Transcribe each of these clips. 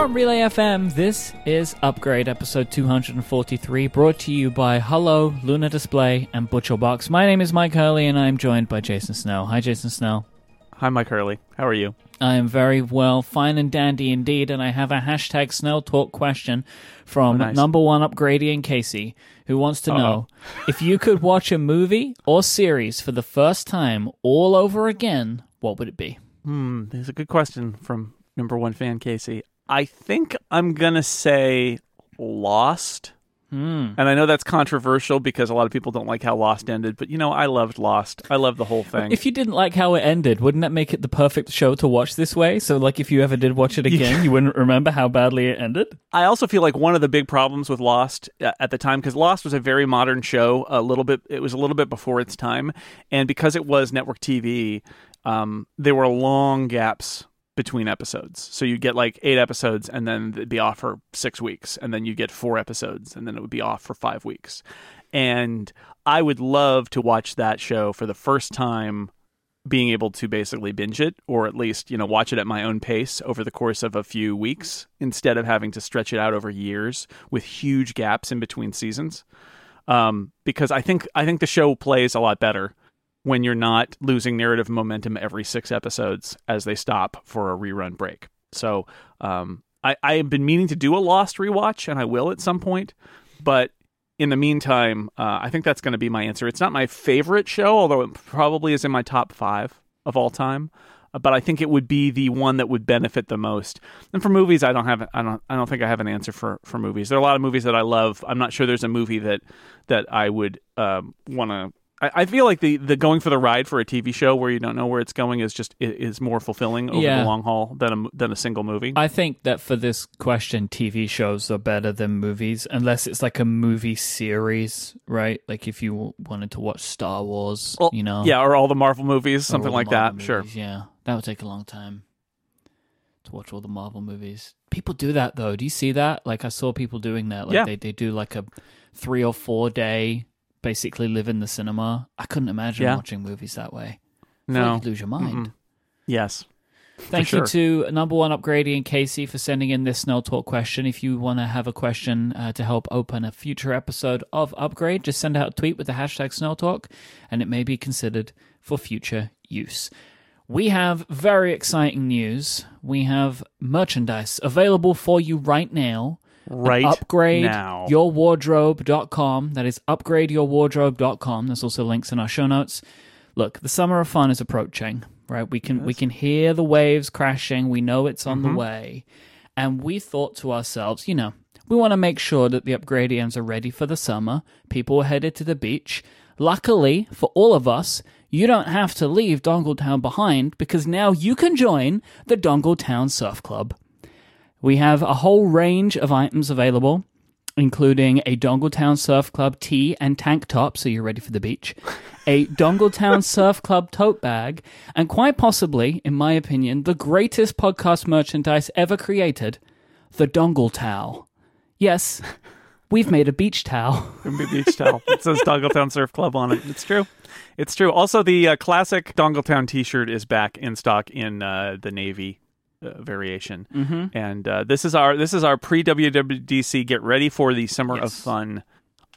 From Relay FM, this is Upgrade episode 243, brought to you by Hullo, Luna Display, and Butcher Box. My name is Mike Hurley, and I am joined by Jason Snell. Hi, Jason Snell. Hi, Mike Hurley. How are you? I am very well, fine and dandy indeed, and I have a hashtag Snell Talk question from Oh, nice. number one Upgradian Casey, who wants to Uh-oh. know if you could watch a movie or series for the first time all over again, what would it be? Hmm, there's a good question from number one fan Casey. I think I'm gonna say Lost. Hmm. And I know that's controversial because a lot of people don't like how Lost ended, but you know, I loved Lost. I loved the whole thing. If you didn't like how it ended, wouldn't that make it the perfect show to watch this way? So, like, if you ever did watch it again, you wouldn't remember how badly it ended? I also feel like one of the big problems with Lost uh, at the time because Lost was a very modern show, a little bit it was a little bit before its time, and because it was network TV, um, there were long gaps between episodes. So you'd get like 8 episodes and then it'd be off for 6 weeks and then you get 4 episodes and then it would be off for 5 weeks. And I would love to watch that show for the first time being able to basically binge it or at least you know watch it at my own pace over the course of a few weeks instead of having to stretch it out over years with huge gaps in between seasons um, because i think i think the show plays a lot better when you're not losing narrative momentum every six episodes as they stop for a rerun break so um, I, I have been meaning to do a lost rewatch and i will at some point but in the meantime, uh, I think that's going to be my answer. It's not my favorite show, although it probably is in my top five of all time. But I think it would be the one that would benefit the most. And for movies, I don't have, I don't, I don't think I have an answer for for movies. There are a lot of movies that I love. I'm not sure there's a movie that that I would um, want to. I, I feel like the the going for the ride for a TV show where you don't know where it's going is just is more fulfilling over Yeah. the long haul than a than a single movie. I think that for this question, TV shows are better than movies, unless it's like a movie series, right? Like if you wanted to watch Star Wars, Well, you know, yeah, or all the Marvel movies, something like that. Marvel Sure. Yeah, that would take a long time to watch all the Marvel movies. People do that though. Do you see that? Like I saw people doing that. Like Yeah. they they do like a three or four day, basically live in the cinema. I couldn't imagine Yeah. watching movies that way. No. you'd lose your mind. Mm-mm. Yes. Thank sure. you to number one upgradian and Casey for sending in this Snell Talk question. If you want to have a question uh, to help open a future episode of Upgrade, just send out a tweet with the hashtag Snell Talk, and it may be considered for future use. We have very exciting news. We have merchandise available for you right now. Right upgrade now. yourwardrobe.com. That is upgradeyourwardrobe.com. There's also links in our show notes. Look, the summer of fun is approaching, right? We can we can hear the waves crashing. We know it's on Mm-hmm. the way. And we thought to ourselves, you know, we want to make sure that the upgradians are ready for the summer. People are headed to the beach. Luckily for all of us, you don't have to leave Dongletown behind because now you can join the Dongletown Surf Club. We have a whole range of items available, including a Dongletown Surf Club tee and tank top, so you're ready for the beach, a Dongletown Surf Club tote bag, and quite possibly, in my opinion, the greatest podcast merchandise ever created, the Dongle Towel. Yes, we've made a beach towel. It's a beach towel. It says Dongletown Surf Club on it. It's true. It's true. Also, the uh, classic Dongletown T-shirt is back in stock in uh, the navy uh, variation, mm-hmm. and uh, this is our this is our pre WWDC. Get ready for the summer of fun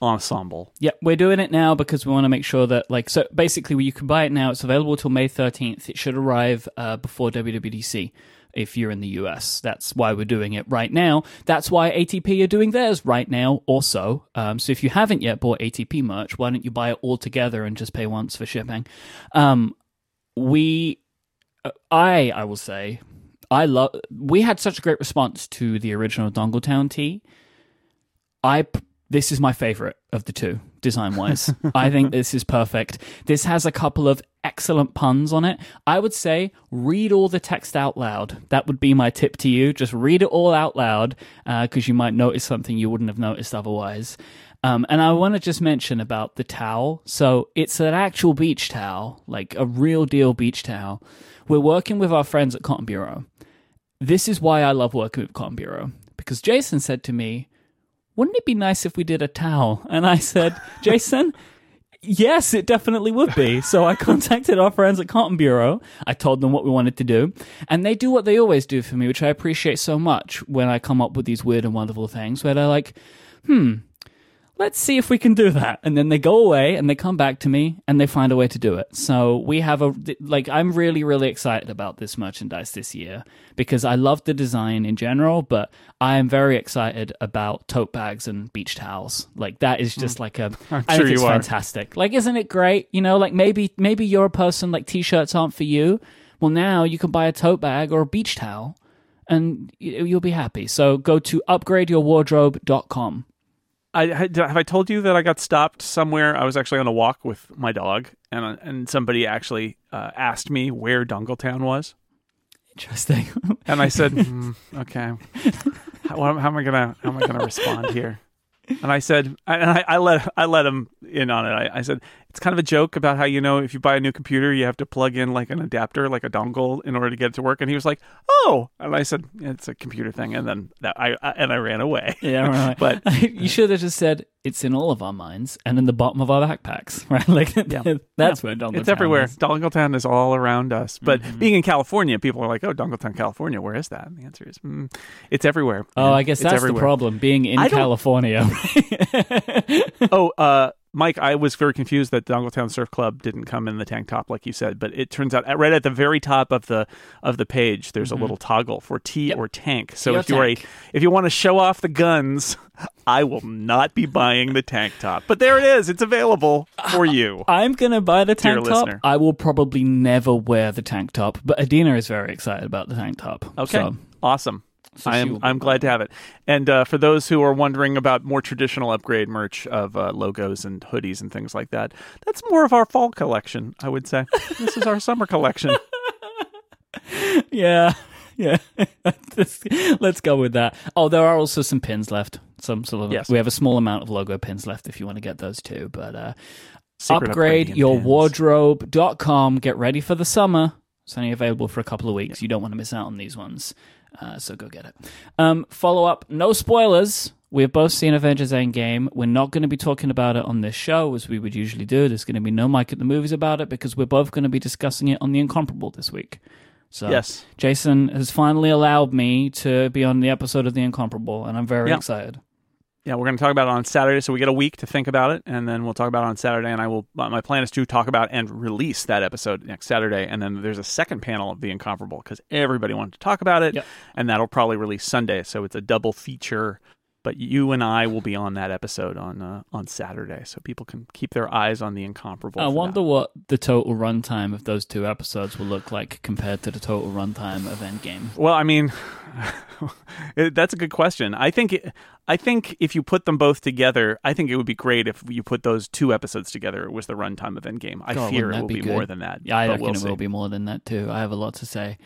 ensemble. Yep, we're doing it now because we want to make sure that, like, so basically, you can buy it now. It's available till May 13th. It should arrive uh, before WWDC if you're in the US. That's why we're doing it right now. That's why ATP are doing theirs right now, also. Um, so if you haven't yet bought ATP merch, why don't you buy it all together and just pay once for shipping? Um, we, uh, I, I will say, I love. We had such a great response to the original Dongletown tee. I this is my favorite of the two design wise. I think this is perfect. This has a couple of excellent puns on it. I would say read all the text out loud. That would be my tip to you. Just read it all out loud uh, because you might notice something you wouldn't have noticed otherwise. Um, and I want to just mention about the towel. So it's an actual beach towel, like a real deal beach towel. We're working with our friends at Cotton Bureau. This is why I love working with Cotton Bureau because Jason said to me, wouldn't it be nice if we did a towel? And I said, Jason, Yes, it definitely would be. So I contacted our friends at Cotton Bureau. I told them what we wanted to do, and they do what they always do for me, which I appreciate so much when I come up with these weird and wonderful things where they're like, hmm, let's see if we can do that. And then they go away and they come back to me and they find a way to do it. So we have a, like, I'm really, really excited about this merchandise this year because I love the design in general, but I am very excited about tote bags and beach towels. Like, that is just like a, I'm I sure think it's fantastic. Like, isn't it great? You know, like maybe, maybe you're a person like t-shirts aren't for you. Well, now you can buy a tote bag or a beach towel and you'll be happy. So go to upgradeyourwardrobe.com. I have I told you that I got stopped somewhere. I was actually on a walk with my dog, and uh, and somebody actually uh, asked me where Dongletown was, Interesting. and I said, "Hmm, "Okay, how, how am I gonna how am I gonna respond here?" And I said, and I, I let I let him in on it. I, I said it's kind of a joke about how you know if you buy a new computer you have to plug in like an adapter, like a dongle, in order to get it to work. And he was like, "Oh," and I said, "It's a computer thing." And then that I, I and I ran away. Yeah, right. But- you should have just said it's in all of our minds and in the bottom of our backpacks, right? Like Yeah. that's where Dongle It's everywhere. Is. Dongletown is all around us. But being in California, people are like, "Oh, Dongletown, California. Where is that?" And the answer is, mm, "It's everywhere." Oh. I guess that's everywhere. the problem being in California. oh, uh, Mike, I was very confused that Dongletown Surf Club didn't come in the tank top, like you said. But it turns out, at- right at the very top of the of the page, there's a little toggle for T Mm-hmm. Yep. or tank. So T if you're a if you want to show off the guns, I will not be buying the tank top. But there it is. It's available for you. I'm gonna buy the tank top. listener. I will probably never wear the tank top, but Adina is very excited about the tank top. Okay, So, awesome. So I'm I'm glad to have it. And uh, for those who are wondering about more traditional upgrade merch of uh, logos and hoodies and things like that, that's more of our fall collection. I would say this is our summer collection. yeah, yeah. Let's- go with that. Oh, there are also some pins left. Some sort of. Yes. We have a small amount of logo pins left if you want to get those too. But uh, Secret upgrade your pins. wardrobe.com. Get ready for the summer. It's only available for a couple of weeks. You don't want to miss out on these ones. Uh, so go get it. Um, follow up, no spoilers. We've both seen Avengers Endgame. We're not going to be talking about it on this show as we would usually do. There's going to be no Mike at the movies about it because we're both going to be discussing it on The Incomparable this week. So Yes. Jason has finally allowed me to be on the episode of The Incomparable, and I'm very Yeah. excited. Yeah, we're going to talk about it on Saturday, so we get a week to think about it, and then we'll talk about it on Saturday. And I will. My plan is to talk about and release that episode next Saturday, and then there's a second panel of the Incomparable because everybody wanted to talk about it, Yep. and that'll probably release Sunday. So it's a double feature. But you and I will be on that episode on uh, on Saturday, so people can keep their eyes on the Incomparable. I wonder that. what the total runtime of those two episodes will look like compared to the total runtime of Endgame. Well, I mean, that's a good question. I think it, I think if you put them both together, I think it would be great if you put those two episodes together. It was the runtime of Endgame. I God, fear it will be be, more than that. Yeah, I reckon we'll it see. will be more than that too. I have a lot to say.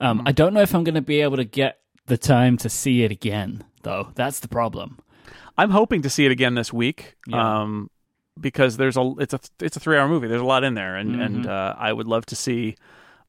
Um, I don't know if I'm going to be able to get the time to see it again, though. That's the problem. I'm hoping to see it again this week. Yeah. Um, because there's a it's a it's a three hour movie. There's a lot in there, and and Mhm. uh, I would love to see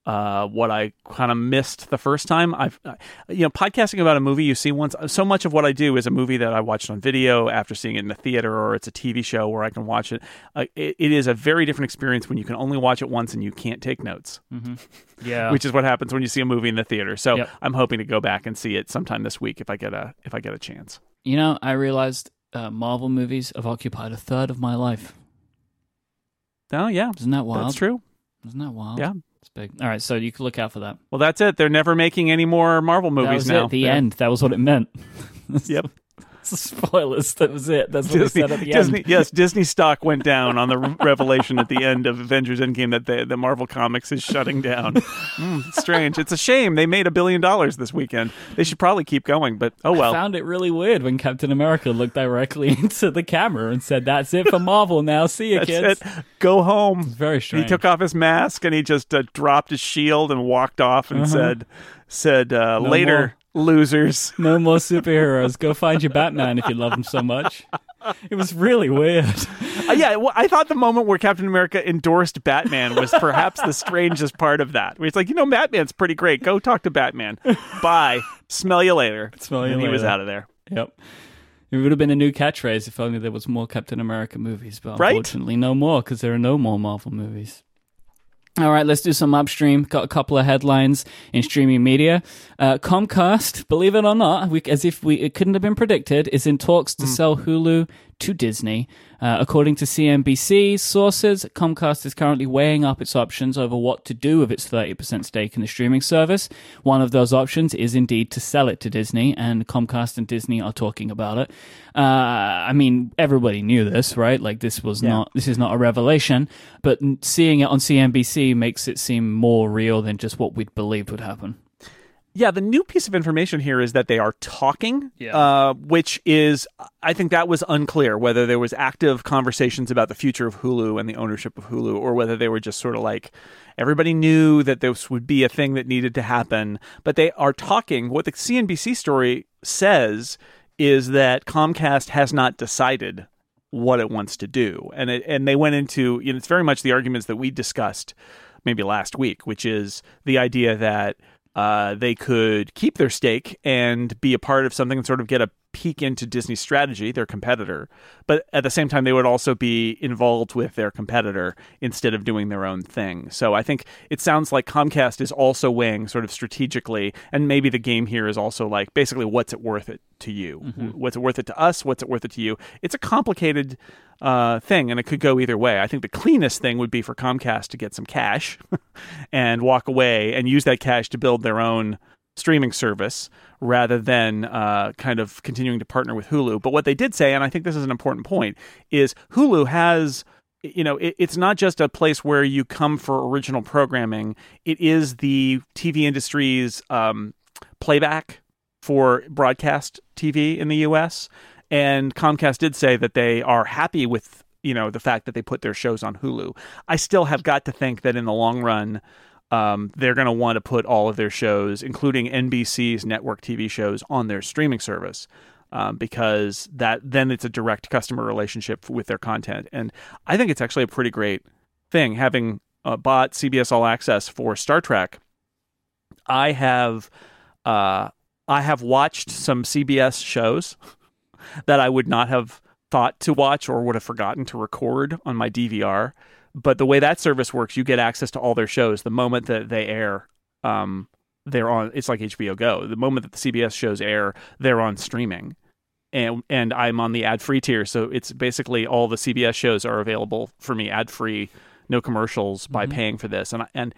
uh, what I kind of missed the first time. I've uh, you know podcasting about a movie you see once. So much of what I do is a movie that I watched on video after seeing it in the theater, or it's a TV show where I can watch it. Uh, it, it is a very different experience when you can only watch it once and you can't take notes, Yeah. which is what happens when you see a movie in the theater. So Yep. I'm hoping to go back and see it sometime this week if I get a if I get a chance. you know, I realized uh, Marvel movies have occupied a third of my life. Oh yeah, Isn't that wild? that's true. Isn't that wild? Yeah. It's big. All right, so you can look out for that. Well, that's it. They're never making any more Marvel that movies was now. it. The They're- end. That was what it meant. Yep. Spoilers. That was it. That's what Disney, they said at the Disney, end. yes, Disney stock went down on the revelation at the end of Avengers Endgame that the, the Marvel Comics is shutting down. Mm, strange. It's a shame. They made a billion dollars this weekend. They should probably keep going, but oh I well. found it really weird when Captain America looked directly into the camera and said, "That's it for Marvel now. See you, That's kids." it. Go home. Very strange. He took off his mask and he just uh, dropped his shield and walked off and Uh-huh. said, "said uh, No later, losers." No more superheroes. Go find your Batman if you love him so much. It was really weird. Uh, yeah, well, I thought the moment where Captain America endorsed Batman was perhaps the strangest part of that. Where it's like, you know, Batman's pretty great. Go talk to Batman. Bye. Smell you later. Smell you and he was out of there. Yep. It would have been a new catchphrase if only there was more Captain America movies, but Right? unfortunately, no more because there are no more Marvel movies. All right, let's do some upstream. Got a couple of headlines in streaming media. Uh, Comcast, believe it or not, we, as if we it couldn't have been predicted, is in talks to sell Hulu to Disney. Uh, according to CNBC sources, Comcast is currently weighing up its options over what to do with its 30% stake in the streaming service. One of those options is indeed to sell it to Disney, and Comcast and Disney are talking about it. Uh, I mean, everybody knew this, right? Like this was Yeah. not this is not a revelation, but seeing it on CNBC makes it seem more real than just what we'd believed would happen. Yeah, the new piece of information here is that they are talking, Yeah. uh, which is, I think that was unclear whether there was active conversations about the future of Hulu and the ownership of Hulu, or whether they were just sort of like everybody knew that this would be a thing that needed to happen. But they are talking. What the CNBC story says is that Comcast has not decided what it wants to do, and it, and they went into you know, it's very much the arguments that we discussed maybe last week, which is the idea that uh, they could keep their stake and be a part of something and sort of get a peek into Disney's strategy, their competitor. But at the same time, they would also be involved with their competitor instead of doing their own thing. So I think it sounds like Comcast is also weighing sort of strategically, and maybe the game here is also like basically what's it worth it to you? What's it worth it to us? What's it worth it to you? It's a complicated uh, thing, and it could go either way. I think the cleanest thing would be for Comcast to get some cash and walk away and use that cash to build their own streaming service rather than uh, kind of continuing to partner with Hulu. But what they did say, and I think this is an important point, is Hulu has. You know, it, it's not just a place where you come for original programming. It is the TV industry's um, playback for broadcast TV in the U.S. And Comcast did say that they are happy with you know the fact that they put their shows on Hulu. I still have got to think that in the long run, um, they're going to want to put all of their shows, including NBC's network TV shows, on their streaming service. Um, because that then it's a direct customer relationship with their content, and I think it's actually a pretty great thing having uh, bought CBS All Access for Star Trek. I have uh, I have watched some CBS shows that I would not have thought to watch or would have forgotten to record on my DVR. But the way that service works, you get access to all their shows the moment that they air. Um, they're on. It's like HBO Go. The moment that the CBS shows air, they're on streaming, and and I'm on the ad free tier. So it's basically all the CBS shows are available for me ad free, no commercials by paying for this. And and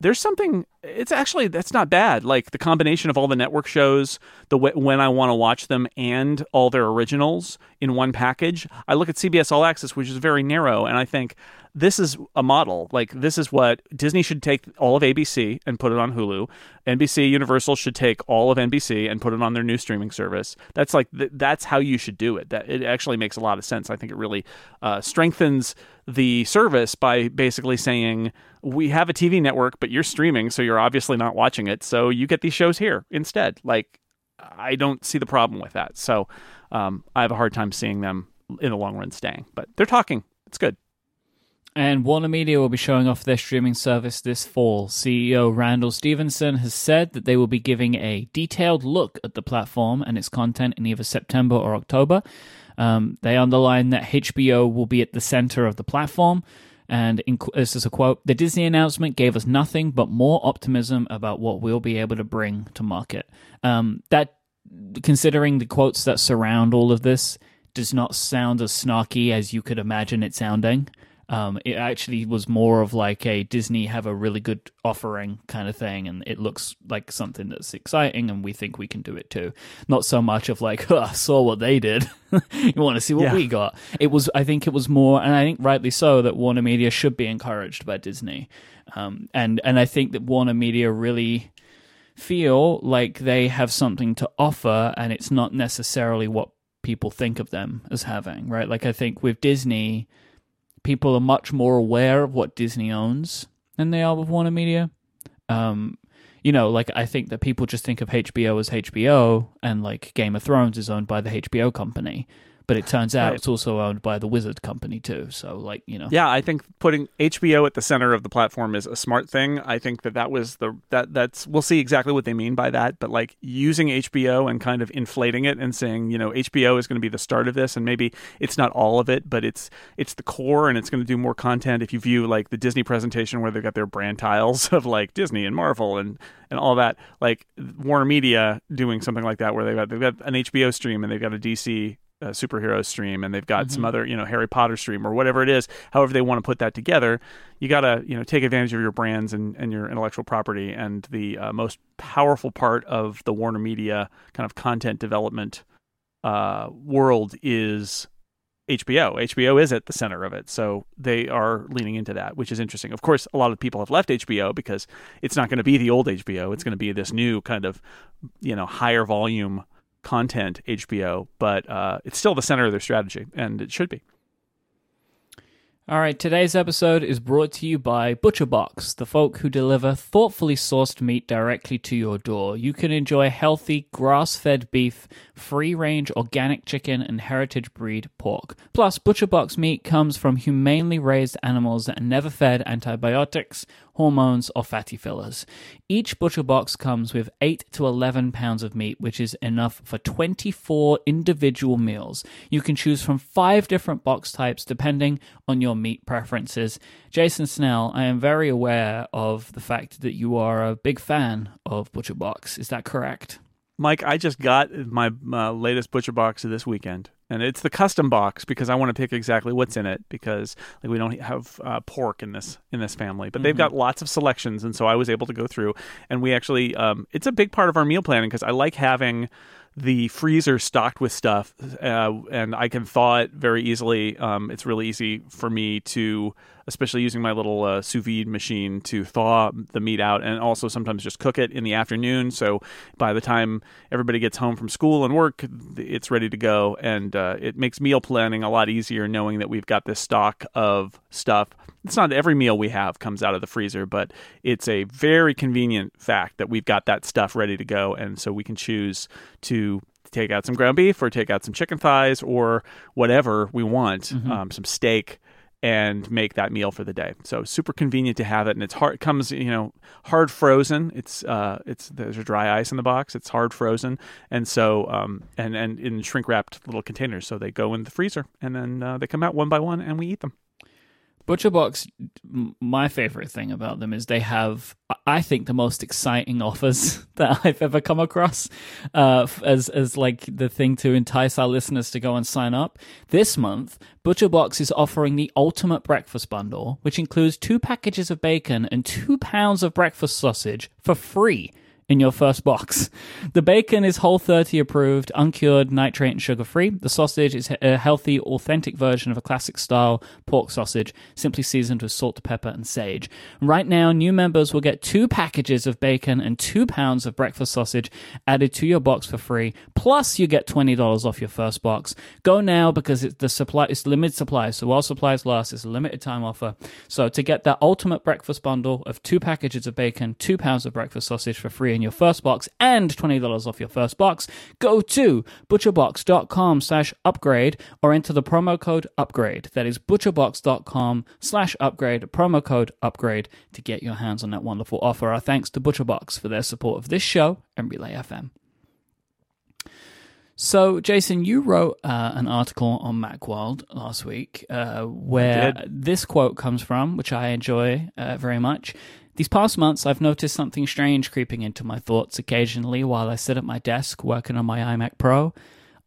there's something. It's actually that's not bad. Like the combination of all the network shows, the w- when I want to watch them, and all their originals in one package. I look at CBS All Access, which is very narrow, and I think this is a model. Like this is what Disney should take all of ABC and put it on Hulu. NBC Universal should take all of NBC and put it on their new streaming service. That's like th- that's how you should do it. That it actually makes a lot of sense. I think it really uh, strengthens the service by basically saying we have a TV network, but you're streaming, so you're obviously not watching it. So you get these shows here instead. Like I don't see the problem with that. So um, I have a hard time seeing them in the long run staying. But they're talking. It's good. And Warner Media will be showing off their streaming service this fall. CEO Randall Stephenson has said that they will be giving a detailed look at the platform and its content in either September or October. Um, they underline that HBO will be at the center of the platform. And in, this is a quote The Disney announcement gave us nothing but more optimism about what we'll be able to bring to market. Um, that, considering the quotes that surround all of this, does not sound as snarky as you could imagine it sounding. Um, it actually was more of like a Disney have a really good offering kind of thing, and it looks like something that's exciting, and we think we can do it too. Not so much of like, oh, I saw what they did. you want to see what Yeah. we got? It was, I think, it was more, and I think rightly so, that Warner Media should be encouraged by Disney, um, and and I think that Warner Media really feel like they have something to offer, and it's not necessarily what people think of them as having, right? Like I think with Disney people are much more aware of what Disney owns than they are with Warner Media. Um, you know, like I think that people just think of HBO as HBO, and like Game of Thrones is owned by the HBO company. But it turns out Right. it's also owned by the Wizard Company too. So, like, you know, Yeah, I think putting HBO at the center of the platform is a smart thing. I think that that was the that that's we'll see exactly what they mean by that, but like using HBO and kind of inflating it and saying, you know, HBO is going to be the start of this and maybe it's not all of it, but it's it's the core and it's going to do more content if you view like the Disney presentation where they've got their brand tiles of like Disney and Marvel and and all that, like Warner Media doing something like that where they've got they've got an HBO stream and they've got a DC uh, superhero stream and they've got some other you know Harry Potter stream or whatever it is however they want to put that together you got to you know take advantage of your brands and, and your intellectual property and the uh, most powerful part of the Warner Media kind of content development uh, world is HBO. HBO is at the center of it, so they are leaning into that, which is interesting. Of course, a lot of people have left HBO because it's not going to be the old HBO. It's going to be this new kind of, you know, higher volume content HBO, but uh, it's still the center of their strategy, and it should be. All right, today's episode is brought to you by ButcherBox, the folk who deliver thoughtfully sourced meat directly to your door. You can enjoy healthy, grass fed beef, free range organic chicken, and heritage breed pork. Plus, ButcherBox meat comes from humanely raised animals that are never fed antibiotics, hormones, or fatty fillers. Each butcher box comes with 8 to 11 pounds of meat, which is enough for 24 individual meals. You can choose from 5 different box types depending on your meat preferences. Jason Snell, I am very aware of the fact that you are a big fan of Butcher Box. Is that correct? Mike, I just got my latest butcher box this weekend, and it's the custom box because I want to pick exactly what's in it because like we don't have uh, pork in this in this family, but they've got lots of selections, and so I was able to go through, and we actually um, it's a big part of our meal planning because I like having the freezer stocked with stuff, uh, and I can thaw it very easily. Um, it's really easy for me to, especially using my little uh, sous vide machine, to thaw the meat out, and also sometimes just cook it in the afternoon. So by the time everybody gets home from school and work, it's ready to go, and uh, it makes meal planning a lot easier knowing that we've got this stock of stuff. It's not every meal we have comes out of the freezer, but it's a very convenient fact that we've got that stuff ready to go, and so we can choose to take out some ground beef or take out some chicken thighs or whatever we want, um, some steak, and make that meal for the day. So super convenient to have it, and it's hard. It comes you know hard frozen. It's uh it's there's a dry ice in the box. It's hard frozen, and so um and and in shrink wrapped little containers. So they go in the freezer, and then uh, they come out one by one, and we eat them. ButcherBox, my favorite thing about them is they have, I think, the most exciting offers that I've ever come across. Uh, as as like the thing to entice our listeners to go and sign up. This month, ButcherBox is offering the ultimate breakfast bundle, which includes two packages of bacon and two pounds of breakfast sausage for free in your first box. The bacon is Whole 30 approved, uncured, nitrate, and sugar free. The sausage is a healthy, authentic version of a classic style pork sausage, simply seasoned with salt, pepper, and sage. Right now, new members will get two packages of bacon and two pounds of breakfast sausage added to your box for free. Plus, you get $20 off your first box. Go now because it's the supply it's limited supply. So while supplies last, it's a limited time offer. So to get that ultimate breakfast bundle of two packages of bacon, two pounds of breakfast sausage for free in your first box and $20 off your first box, go to butcherbox.com slash upgrade or enter the promo code upgrade. That is butcherbox.com slash upgrade, promo code upgrade to get your hands on that wonderful offer. Our thanks to ButcherBox for their support of this show and Relay FM. So, Jason, you wrote uh, an article on Macworld last week uh, where this quote comes from, which I enjoy uh, very much. These past months, I've noticed something strange creeping into my thoughts occasionally while I sit at my desk working on my iMac Pro.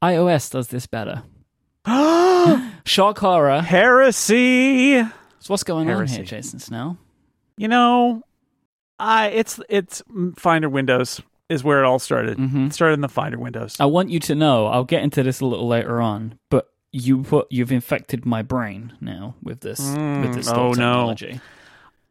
iOS does this better. Shock horror. Heresy. So, what's going on here, Jason Snell? You know, I it's it's Finder Windows is where it all started. Mhm. It started in the Finder Windows. I want you to know, I'll get into this a little later on, but you put you've infected my brain now with this with this Mm, oh, oh, no. technology.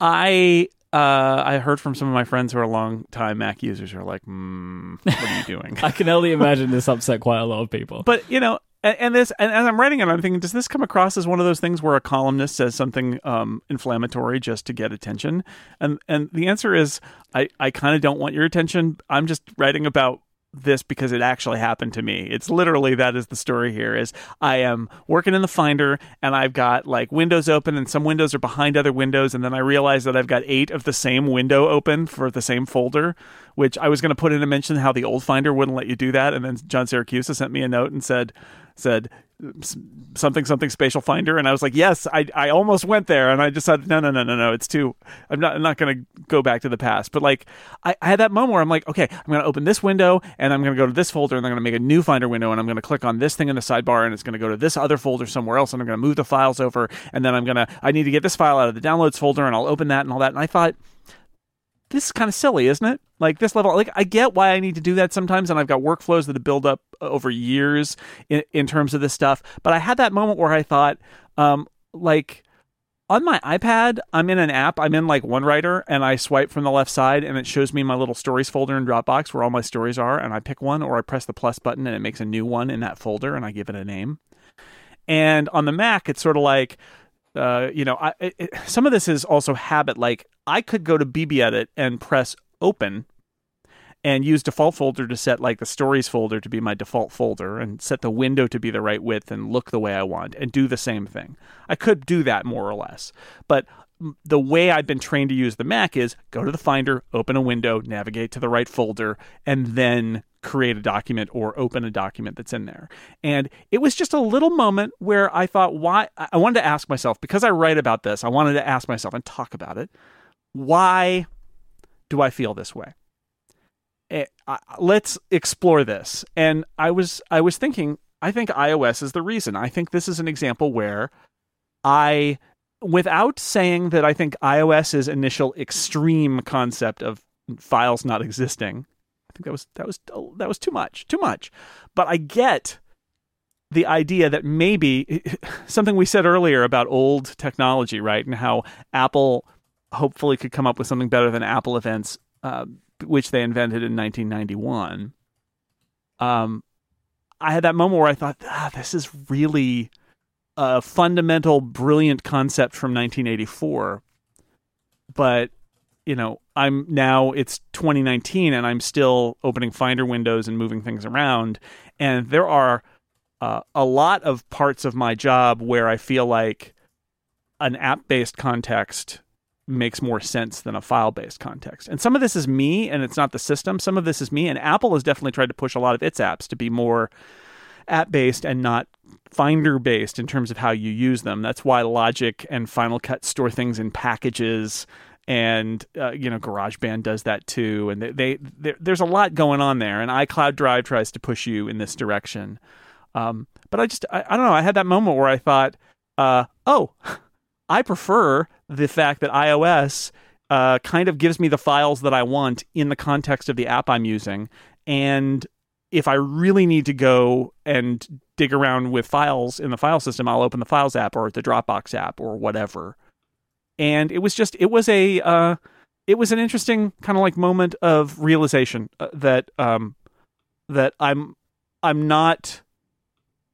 I uh, I heard from some of my friends who are long time Mac users who are like, mm, "What are you doing?" I can only imagine this upset quite a lot of people. but you know, and, and this, and as I'm writing it, I'm thinking, does this come across as one of those things where a columnist says something um, inflammatory just to get attention? And and the answer is, I I kind of don't want your attention. I'm just writing about this because it actually happened to me. It's literally that is the story here is I am working in the Finder and I've got like windows open and some windows are behind other windows and then I realize that I've got 8 of the same window open for the same folder, which I was going to put in a mention how the old Finder wouldn't let you do that and then John Siracusa sent me a note and said said something something spatial finder. And i was like yes i i almost went there. And i decided no no no no no it's too i'm not i'm not going to go back to the past. But like I, I, had that moment where i'm like okay i'm going to open this window and i'm going to go to this folder and i'm going to make a new finder window and i'm going to click on this thing in the sidebar and it's going to go to this other folder somewhere else and i'm going to move the files over. And then i'm going to i need to get this file out of the downloads folder and i'll open that and all that. And i thought this is kind of silly, isn't it? Like this level, like I get why I need to do that sometimes, and I've got workflows that have built up over years in, in terms of this stuff. But I had that moment where I thought, um, like on my iPad, I'm in an app, I'm in like 1Writer, and I swipe from the left side, and it shows me my little stories folder in Dropbox where all my stories are, and I pick one, or I press the plus button, and it makes a new one in that folder, and I give it a name. And on the Mac, it's sort of like uh, you know, I, it, some of this is also habit. Like I could go to BBEdit and press open and use default folder to set like the stories folder to be my default folder and set the window to be the right width and look the way I want and do the same thing. I could do that more or less. But the way I've been trained to use the Mac is go to the Finder, open a window, navigate to the right folder, and then create a document or open a document that's in there. And it was just a little moment where I thought, why? I wanted to ask myself, because I write about this, I wanted to ask myself and talk about it. Why do I feel this way? It, eh, let's explore this. And I was I was thinking, I think iOS is the reason. I think this is an example where I without saying that I think iOS's initial extreme concept of files not existing I think that was that was that was too much, too much. But I get the idea that maybe something we said earlier about old technology, right, and how Apple hopefully could come up with something better than Apple Events, uh, which they invented in 1991. Um, I had that moment where I thought, ah, this is really a fundamental, brilliant concept from 1984, but you know, I'm now it's 2019 and I'm still opening Finder windows and moving things around. And there are uh, a lot of parts of my job where I feel like an app based context makes more sense than a file based context. And some of this is me and it's not the system. Some of this is me. And Apple has definitely tried to push a lot of its apps to be more app based and not Finder based in terms of how you use them. That's why Logic and Final Cut store things in packages and uh, you know GarageBand does that too. And they, they, there's a lot going on there, and iCloud Drive tries to push you in this direction. Um, but I just I, I, don't know. I had that moment where I thought, uh, oh, I prefer the fact that iOS uh, kind of gives me the files that I want in the context of the app I'm using, and if I really need to go and dig around with files in the file system, I'll open the Files app or the Dropbox app or whatever. And it was just it was a uh, it was an interesting kind of like moment of realization uh, that um, that I'm I'm not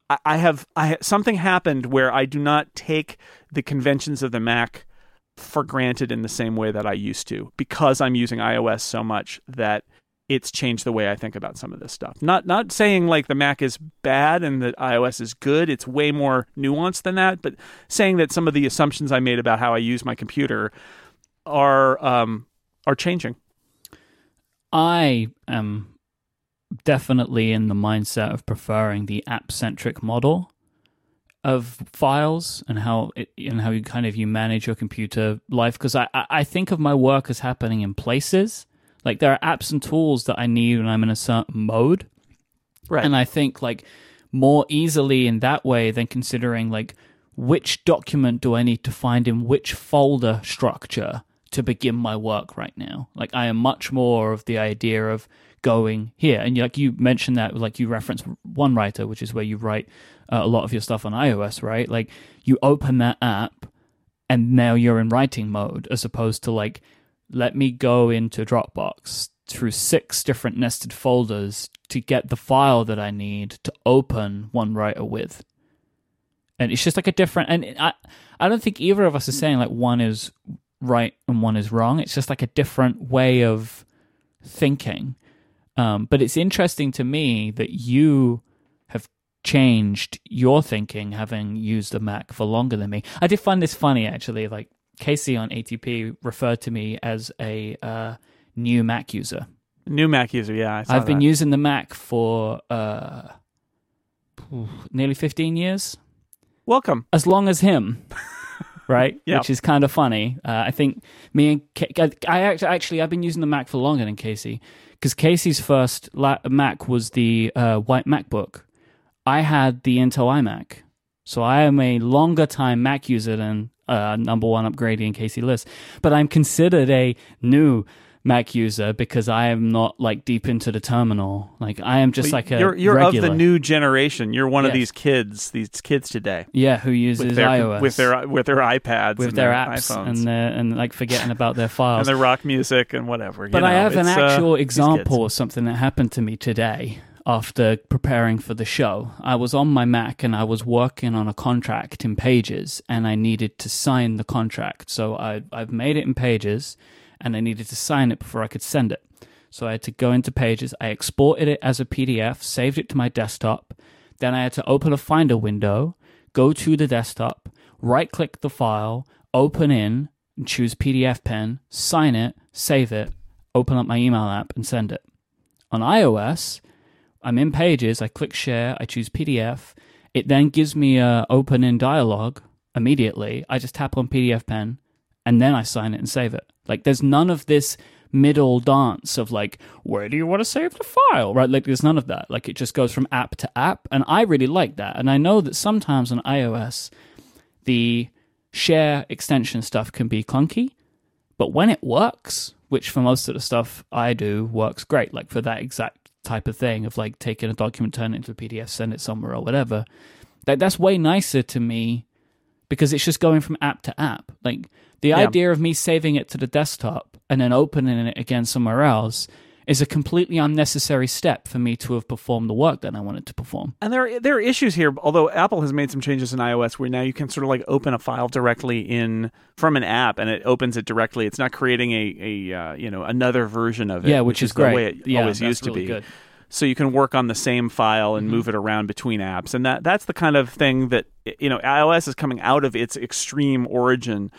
I, have I something happened where I do not take the conventions of the Mac for granted in the same way that I used to because I'm using iOS so much that it's changed the way I think about some of this stuff. Not not saying like the Mac is bad and that iOS is good. It's way more nuanced than that. But saying that some of the assumptions I made about how I use my computer are um, are changing. I am definitely in the mindset of preferring the app centric model of files and how it, and how you kind of you manage your computer life because I I think of my work as happening in places like there are apps and tools that I need when I'm in a certain mode. Right. And I think like more easily in that way than considering like which document do I need to find in which folder structure to begin my work right now. Like I am much more of the idea of going here. And like you mentioned that, like you reference 1Writer, which is where you write uh, a lot of your stuff on iOS, right? Like you open that app and now you're in writing mode as opposed to like let me go into Dropbox through six different nested folders to get the file that I need to open 1Writer with. And it's just like a different and I I don't think either of us is saying like one is right and one is wrong. It's just like a different way of thinking. Um, but it's interesting to me that you have changed your thinking, having used a Mac for longer than me. I did find this funny actually. Like Casey on ATP referred to me as a uh, new Mac user. New Mac user, yeah. I have been using the Mac for uh, nearly 15 years. Welcome. As long as him. right? yeah. Which is kind of funny. Uh, I think me and K- I actually I've been using the Mac for longer than Casey because Casey's first la- Mac was the uh, white MacBook. I had the Intel iMac, so I am a longer time Mac user than uh, number one Upgradian Casey Liss. But I'm considered a new Mac user because I am not like deep into the terminal. Like I am just like a you're you're of the new generation. You're one yes. of these kids, these kids today. Yeah, who uses with their, iOS with their with their iPads, with their, their, apps, iPhones. and their, and like forgetting about their files and their rock music and whatever. But you know, I have an uh, actual example of something that happened to me today after preparing for the show. I was on my Mac and I was working on a contract in Pages, and I needed to sign the contract. So I I've made it in Pages and I needed to sign it before I could send it. So I had to go into Pages, I exported it as a PDF, saved it to my desktop. Then I had to open a Finder window, go to the desktop, right click the file, open in, and choose PDFpen, sign it, save it, open up my email app, and send it. On iOS, I'm in Pages, I click share, I choose PDF. It then gives me a open in dialog immediately. I just tap on PDFpen, and then I sign it and save it. Like there's none of this middle dance of like where do you want to save the file right? Like there's none of that. Like it just goes from app to app and i really like that. And i know that sometimes on ios the share extension stuff can be clunky but when it works which for most of the stuff i do works great like for that exact type of thing of like taking a document turn it into a pdf send it somewhere or whatever that that's way nicer to me because it's just going from app to app. Like the Yeah. idea of me saving it to the desktop and then opening it again somewhere else is a completely unnecessary step for me to have performed the work that I wanted to perform. And there are, there are issues here. Although Apple has made some changes in iOS where now you can sort of like open a file directly in from an app and it opens it directly. It's not creating a a uh, you know another version of it. Yeah, which is the great. way it Yeah, always used to really be. good. So you can work on the same file and Mm-hmm. move it around between apps, and that that's the kind of thing that you know iOS is coming out of its extreme origin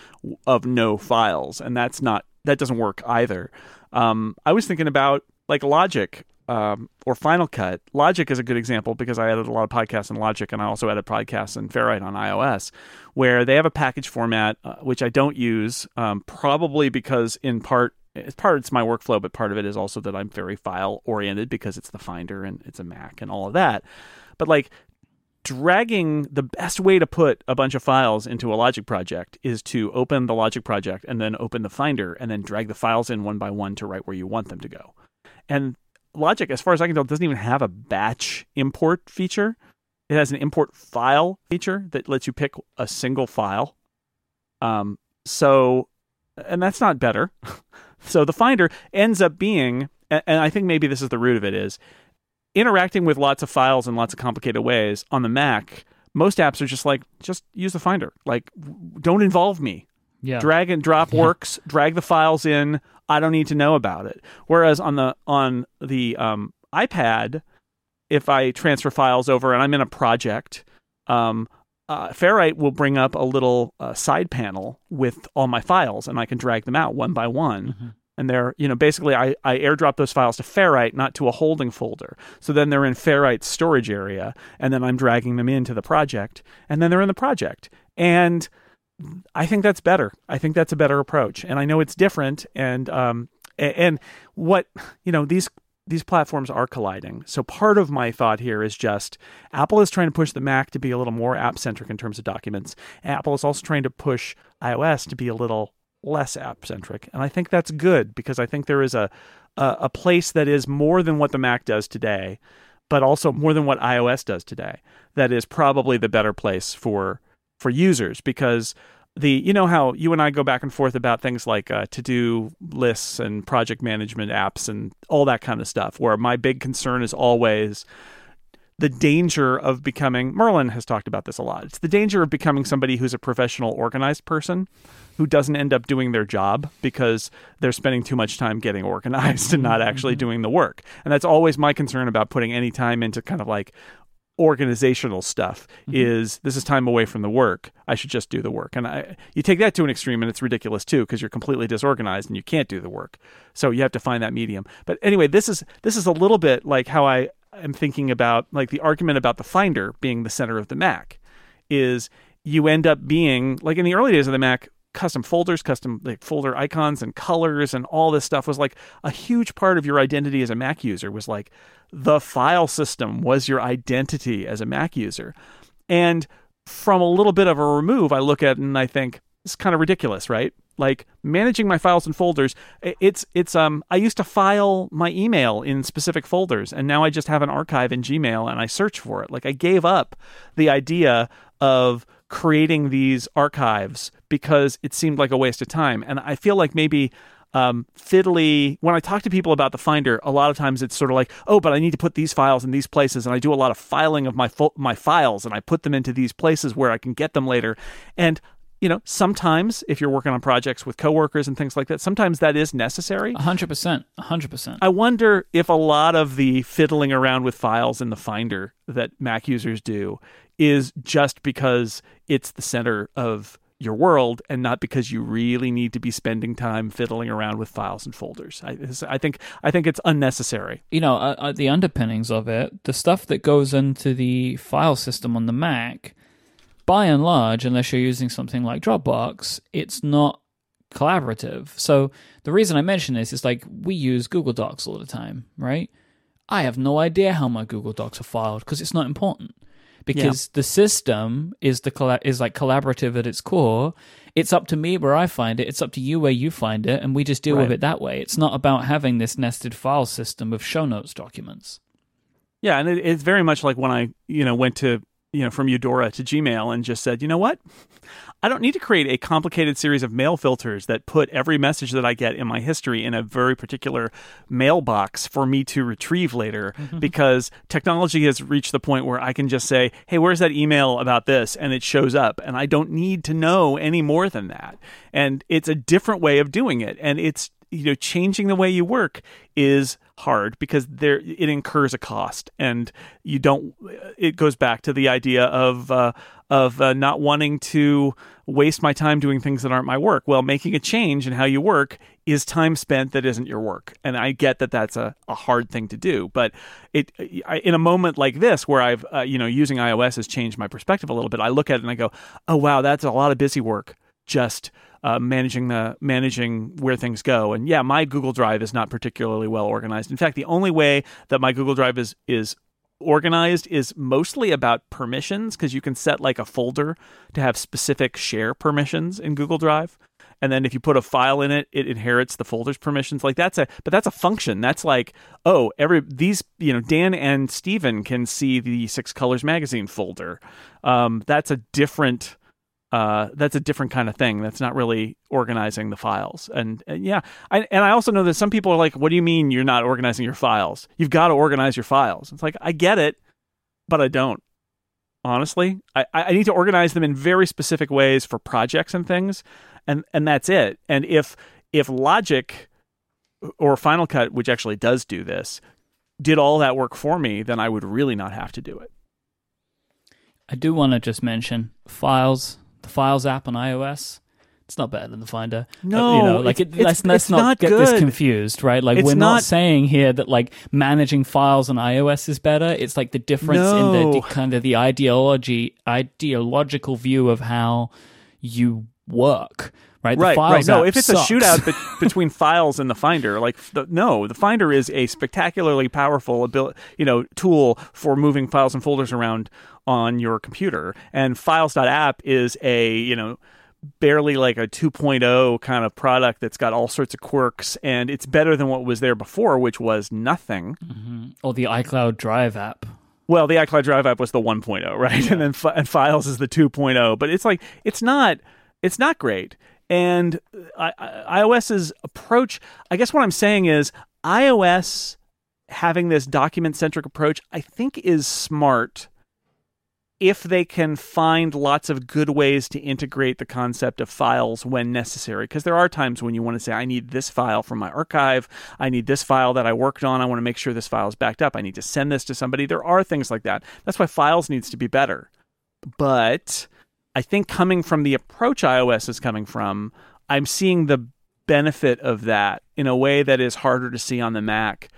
of no files, and that's not that doesn't work either. Um, I was thinking about like Logic um, or Final Cut. Logic is a good example because I edit a lot of podcasts in Logic, and I also edit podcasts in Ferrite on iOS, where they have a package format uh, which I don't use, um, probably because in part it's part it's my workflow, but part of it is also that I'm very file oriented because it's the Finder and it's a Mac and all of that. But like dragging the best way to put a bunch of files into a Logic project is to open the Logic project and then open the Finder and then drag the files in one by one to right where you want them to go. And Logic, as far as I can tell, doesn't even have a batch import feature. It has an import file feature that lets you pick a single file. Um, so, and that's not better. so the Finder ends up being, and I think maybe this is the root of it, is interacting with lots of files in lots of complicated ways on the Mac. Most apps are just like, just use the Finder. Like, don't involve me Yeah. drag and drop Yeah. works drag the files in i don't need to know about it whereas on the on the um, ipad if i transfer files over and i'm in a project um, uh, ferrite will bring up a little uh, side panel with all my files and i can drag them out one by one Mhm. and they're you know basically I, I airdrop those files to ferrite not to a holding folder so then they're in ferrite's storage area and then i'm dragging them into the project and then they're in the project and I think that's better. I think that's a better approach, and I know it's different. And um, and what you know these these platforms are colliding. So part of my thought here is just Apple is trying to push the Mac to be a little more app centric in terms of documents. Apple is also trying to push iOS to be a little less app centric, and I think that's good because I think there is a, a a place that is more than what the Mac does today, but also more than what iOS does today. That is probably the better place for for users because the you know how you and I go back and forth about things like uh, to do lists and project management apps and all that kind of stuff where my big concern is always the danger of becoming Merlin has talked about this a lot. It's the danger of becoming somebody who's a professional organized person who doesn't end up doing their job because they're spending too much time getting organized and not actually Mm-hmm. doing the work. And that's always my concern about putting any time into kind of like organizational stuff Mm-hmm. is this is time away from the work. I should just do the work. And I you take that to an extreme and it's ridiculous too because you're completely disorganized and you can't do the work. So you have to find that medium. But anyway, this is this is a little bit like how I am thinking about like the argument about the Finder being the center of the Mac is you end up being like in the early days of the Mac custom folders, custom like folder icons and colors and all this stuff was like a huge part of your identity as a Mac user was like the file system was your identity as a Mac user. And from a little bit of a remove, I look at it and I think it's kind of ridiculous, right? Like managing my files and folders, it's it's um I used to file my email in specific folders and now I just have an archive in Gmail and I search for it. Like I gave up the idea of creating these archives because it seemed like a waste of time. And I feel like maybe um, fiddly. When I talk to people about the Finder, a lot of times it's sort of like, oh, but I need to put these files in these places, and I do a lot of filing of my fo- my files, and I put them into these places where I can get them later. And you know, sometimes if you're working on projects with coworkers and things like that, sometimes that is necessary. 100%. 100%. I wonder if a lot of the fiddling around with files in the Finder that Mac users do is just because it's the center of your world and not because you really need to be spending time fiddling around with files and folders. I, I think I think it's unnecessary. you know, uh, uh, the underpinnings of it, the stuff that goes into the file system on the Mac, by and large, unless you're using something like Dropbox, it's not collaborative. So the reason I mention this is like we use Google Docs all the time, right? I have no idea how my Google Docs are filed because it's not important. Because the system is the colla- is like collaborative at its core. It's up to me where I find it. It's up to you where you find it, and we just deal with it that way. It's not about having this nested file system of show notes documents. Yeah, and it, it's very much like when I, you know, went to, you know, from Eudora to Gmail and just said, you know what? I don't need to create a complicated series of mail filters that put every message that I get in my history in a very particular mailbox for me to retrieve later mm-hmm. because technology has reached the point where I can just say, hey, where's that email about this? And it shows up. And I don't need to know any more than that. And it's a different way of doing it. And it's, you know, changing the way you work is hard because there it incurs a cost. And you don't it goes back to the idea of uh, of uh, not wanting to waste my time doing things that aren't my work. Well making a change in how you work is time spent that isn't your work. And i get that that's a, a hard thing to do but it I, in a moment like this where i've uh, you know using ios has changed my perspective a little bit i look at it and i go oh wow that's a lot of busy work just uh, managing the managing where things go. And yeah, my Google Drive is not particularly well organized. In fact, the only way that my Google Drive is is organized is mostly about permissions because you can set like a folder to have specific share permissions in Google Drive. And then if you put a file in it, it inherits the folder's permissions. Like that's a but that's a function. That's like, oh, every these, you know, Dan and Steven can see the Six Colors magazine folder. Um, that's a different uh, that's a different kind of thing. That's not really organizing the files. And, and yeah, I, and I also know that some people are like, "What do you mean you're not organizing your files? You've got to organize your files." It's like I get it, but I don't. Honestly, I, I need to organize them in very specific ways for projects and things, and and that's it. And if if Logic or Final Cut, which actually does do this, did all that work for me, then I would really not have to do it. I do want to just mention Files, the Files app on iOS. It's not better than the Finder. Uh, no, you know, like it, let's, let's not, not get this confused, right? Like It's we're not, not- saying here that like managing files on iOS is better. It's like the difference in the, the kind of the ideology, ideological view of how you work, right? The right, right. No, if it's sucks. a shootout be- between files and the Finder, like the, no, the Finder is a spectacularly powerful abil- you know, tool for moving files and folders around on your computer. And Files.app is a you know barely like a 2.0 kind of product that's got all sorts of quirks and it's better than what was there before which was nothing or the iCloud Drive app. well the icloud drive app was the 1.0 right and then fi- and files is the 2.0 but it's like it's not it's not great and ios's approach i guess what i'm saying is ios having this document centric approach, I think, is smart if they can find lots of good ways to integrate the concept of files when necessary. Because there are times when you want to say, I need this file from my archive. I need this file that I worked on. I want to make sure this file is backed up. I need to send this to somebody. There are things like that. That's why files needs to be better. But I think coming from the approach iOS is coming from, I'm seeing the benefit of that in a way that is harder to see on the Mac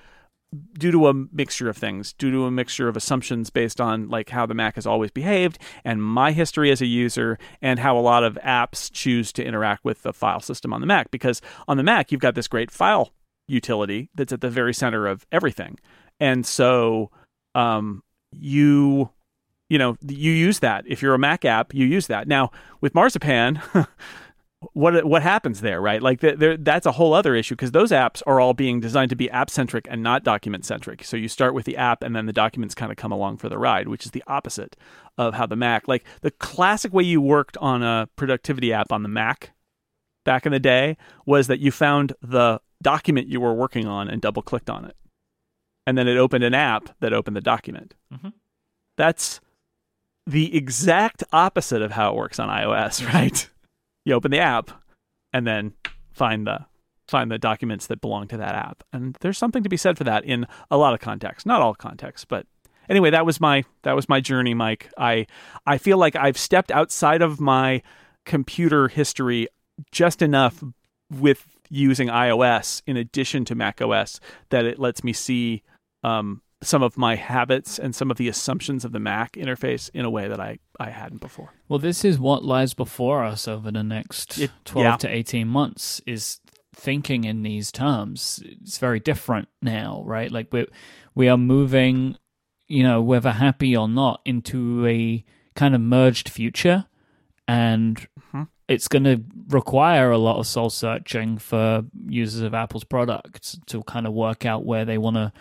due to a mixture of things, due to a mixture of assumptions based on like how the Mac has always behaved and my history as a user and how a lot of apps choose to interact with the file system on the Mac because on the Mac you've got this great file utility that's at the very center of everything. And so um, you you know, you use that. If you're a Mac app, you use that. Now, with Marzipan, what what happens there, right? Like the, that's a whole other issue because those apps are all being designed to be app centric and not document centric. So you start with the app and then the documents kind of come along for the ride, which is the opposite of how the Mac. Like the classic way you worked on a productivity app on the Mac back in the day was that you found the document you were working on and double clicked on it, and then it opened an app that opened the document. Mm-hmm. That's the exact opposite of how it works on iOS, right? you open the app and then find the find the documents that belong to that app. And there's something to be said for that in a lot of contexts, not all contexts, but anyway, that was my that was my journey, Mike. I I feel like I've stepped outside of my computer history just enough with using iOS in addition to Mac OS that it lets me see um, some of my habits and some of the assumptions of the Mac interface in a way that I, I hadn't before. Well, this is what lies before us over the next it, 12 yeah. to 18 months is thinking in these terms. It's very different now, right? Like we we are moving, you know, whether happy or not, into a kind of merged future and mm-hmm. it's going to require a lot of soul searching for users of Apple's products to kind of work out where they want to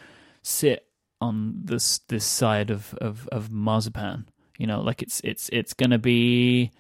sit on this this side of of of marzipan. You know, like it's it's it's going to be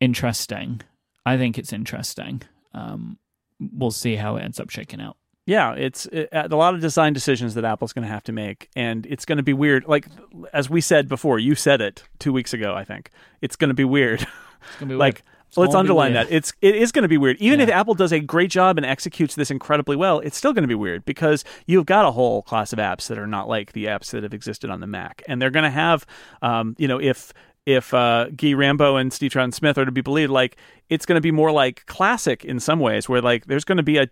interesting. I think it's interesting. Um, we'll see how it ends up shaking out. Yeah, it's it, a lot of design decisions that Apple's going to have to make, and it's going to be weird. Like as we said before, you said it two weeks ago. I think it's going to be weird. It's going to be like So let's underline that. It's it is going to be weird. Even yeah. if Apple does a great job and executes this incredibly well, it's still going to be weird because you've got a whole class of apps that are not like the apps that have existed on the Mac, and they're going to have, um, you know, if if uh, Gui Rambo and Steve Troughton-Smith are to be believed, like it's going to be more like classic in some ways, where like there's going to be a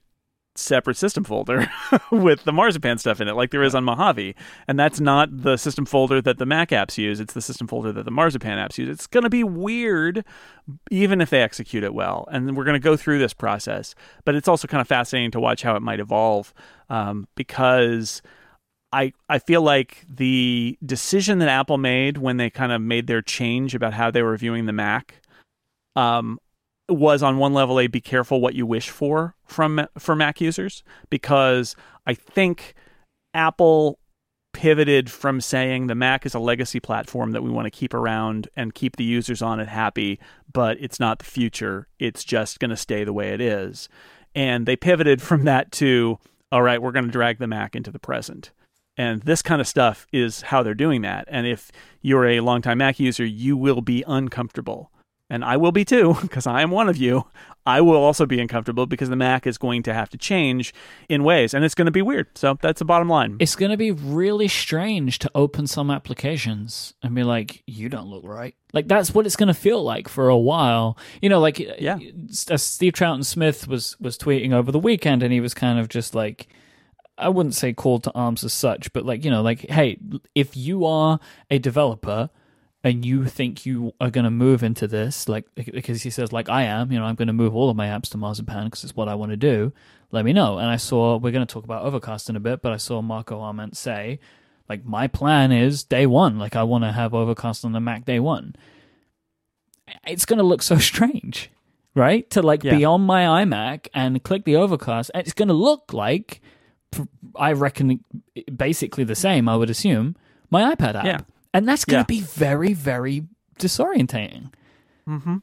separate system folder with the marzipan stuff in it like there is on mojave. And that's not the system folder that the mac apps use. It's the system folder that the marzipan apps use. It's going to be weird even if they execute it well. And we're going to go through this process. But it's also kind of fascinating to watch how it might evolve um, because I, I feel like the decision that Apple made when they kind of made their change about how they were viewing the Mac um, was on one level a be careful what you wish for from for Mac users because I think Apple pivoted from saying the Mac is a legacy platform that we want to keep around and keep the users on it happy, but it's not the future. It's just going to stay the way it is. And they pivoted from that to all right, we're going to drag the Mac into the present. And this kind of stuff is how they're doing that. And if you're a longtime Mac user, you will be uncomfortable and I will be too, because I am one of you, I will also be uncomfortable because the Mac is going to have to change in ways, and it's going to be weird. So that's the bottom line. It's going to be really strange to open some applications and be like, "You don't look right." Like that's what it's going to feel like for a while. You know, like yeah. Steve Troughton-Smith was was tweeting over the weekend, and he was kind of just like. I wouldn't say call to arms as such, but like, you know, like, hey, if you are a developer and you think you are going to move into this, like because he says, like I am, you know, I'm going to move all of my apps to Marzipan because it's what I want to do. Let me know. And I saw we're going to talk about Overcast in a bit, but I saw Marco Arment say, like my plan is day one, like I want to have Overcast on the Mac day one. It's going to look so strange, right? To like yeah. be on my iMac and click the Overcast, it's going to look like, I reckon, basically the same. I would assume my iPad app. Yeah and that's going to yeah. be very, very disorientating. Mm-hmm.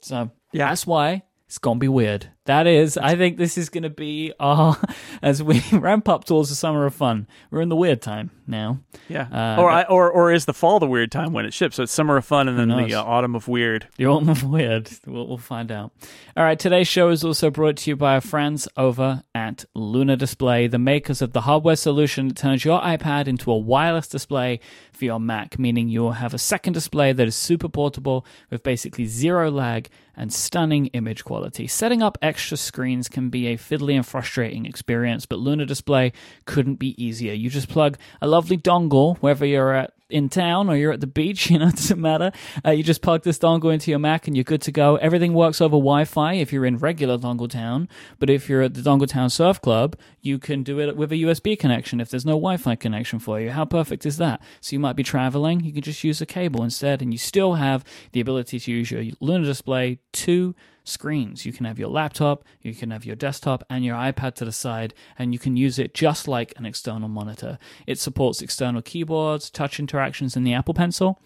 So yeah, that's why it's going to be weird. That is, I think this is going to be our as we ramp up towards the summer of fun. We're in the weird time now. Yeah. Uh, or I, or or is the fall the weird time when it ships? So it's summer of fun and then knows? the uh, autumn of weird. The autumn of weird. We'll, we'll find out. All right. Today's show is also brought to you by our friends over at Luna Display, the makers of the hardware solution that turns your iPad into a wireless display for your Mac, meaning you'll have a second display that is super portable with basically zero lag and stunning image quality. Setting up extra screens can be a fiddly and frustrating experience, but Luna Display couldn't be easier. You just plug a lovely dongle wherever you're at in town or you're at the beach, you know, it doesn't matter. Uh, you just plug this dongle into your Mac and you're good to go. Everything works over Wi Fi if you're in regular Dongle Town, but if you're at the Dongle Town Surf Club, you can do it with a USB connection if there's no Wi Fi connection for you. How perfect is that? So you might be traveling, you can just use a cable instead, and you still have the ability to use your Luna display to screens. You can have your laptop, you can have your desktop, and your iPad to the side, and you can use it just like an external monitor. It supports external keyboards, touch interactions, and the Apple Pencil.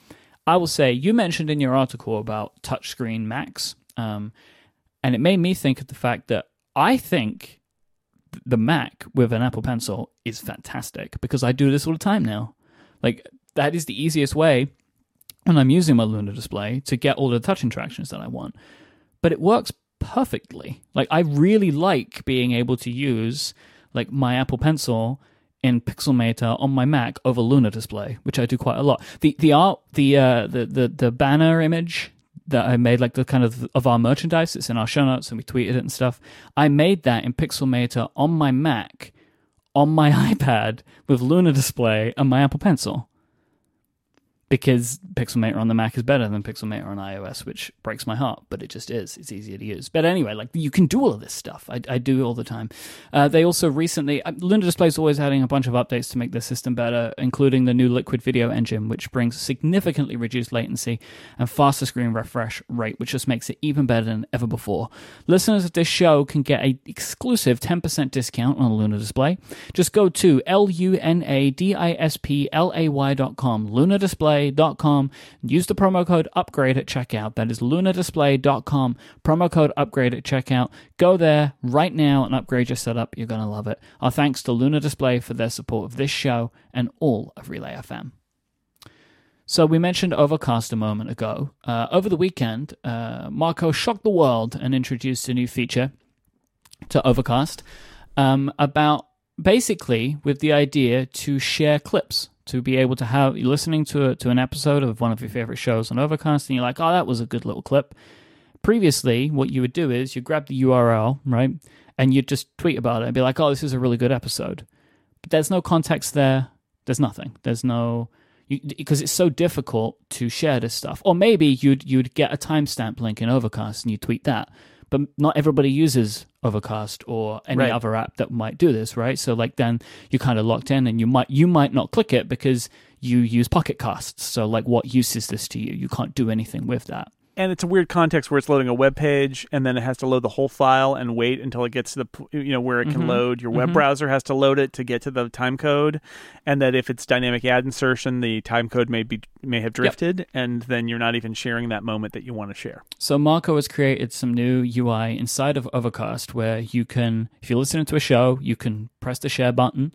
I will say, you mentioned in your article about touchscreen Macs, um, and it made me think of the fact that I think the Mac with an Apple Pencil is fantastic because I do this all the time now. Like, that is the easiest way when I'm using my Luna display to get all the touch interactions that I want but it works perfectly. Like I really like being able to use like my Apple Pencil in Pixelmator on my Mac over Luna display, which I do quite a lot. The the art the uh the the, the banner image that I made, like the kind of of our merchandise, it's in our show notes and we tweeted it and stuff. I made that in Pixelmator on my Mac, on my iPad with Luna display and my Apple Pencil because Pixelmator on the Mac is better than Pixelmator on iOS, which breaks my heart, but it just is. It's easier to use. But anyway, like you can do all of this stuff. I, I do all the time. Uh, they also recently, uh, Luna Display is always adding a bunch of updates to make their system better, including the new Liquid Video Engine, which brings significantly reduced latency and faster screen refresh rate, which just makes it even better than ever before. Listeners of this show can get a exclusive 10% discount on Luna Display. Just go to L-U-N-A-D-I-S-P-L-A-Y.com, Luna Display lunadisplay.com. Use the promo code upgrade at checkout. That is lunadisplay.com. Promo code upgrade at checkout. Go there right now and upgrade your setup. You're going to love it. Our thanks to Luna Display for their support of this show and all of Relay FM. So we mentioned Overcast a moment ago. Uh, over the weekend, uh, Marco shocked the world and introduced a new feature to Overcast um, about basically with the idea to share clips to be able to have listening to a, to an episode of one of your favorite shows on Overcast and you're like, oh, that was a good little clip. Previously, what you would do is you grab the URL, right, and you'd just tweet about it and be like, oh, this is a really good episode. But there's no context there. There's nothing. There's no because it's so difficult to share this stuff. Or maybe you'd you'd get a timestamp link in Overcast and you tweet that but not everybody uses Overcast or any Right. other app that might do this, right? So like then you're kind of locked in and you might you might not click it because you use Pocket Casts. So like what use is this to you? You can't do anything with that. And it's a weird context where it's loading a web page and then it has to load the whole file and wait until it gets to the you know where it can Mhm. load your web Mhm. browser has to load it to get to the time code and that if it's dynamic ad insertion the time code may be may have drifted and then you're not even sharing that moment that you want to share So Marco has created some new UI inside of Overcast where you can, if you're listening to a show, you can press the share button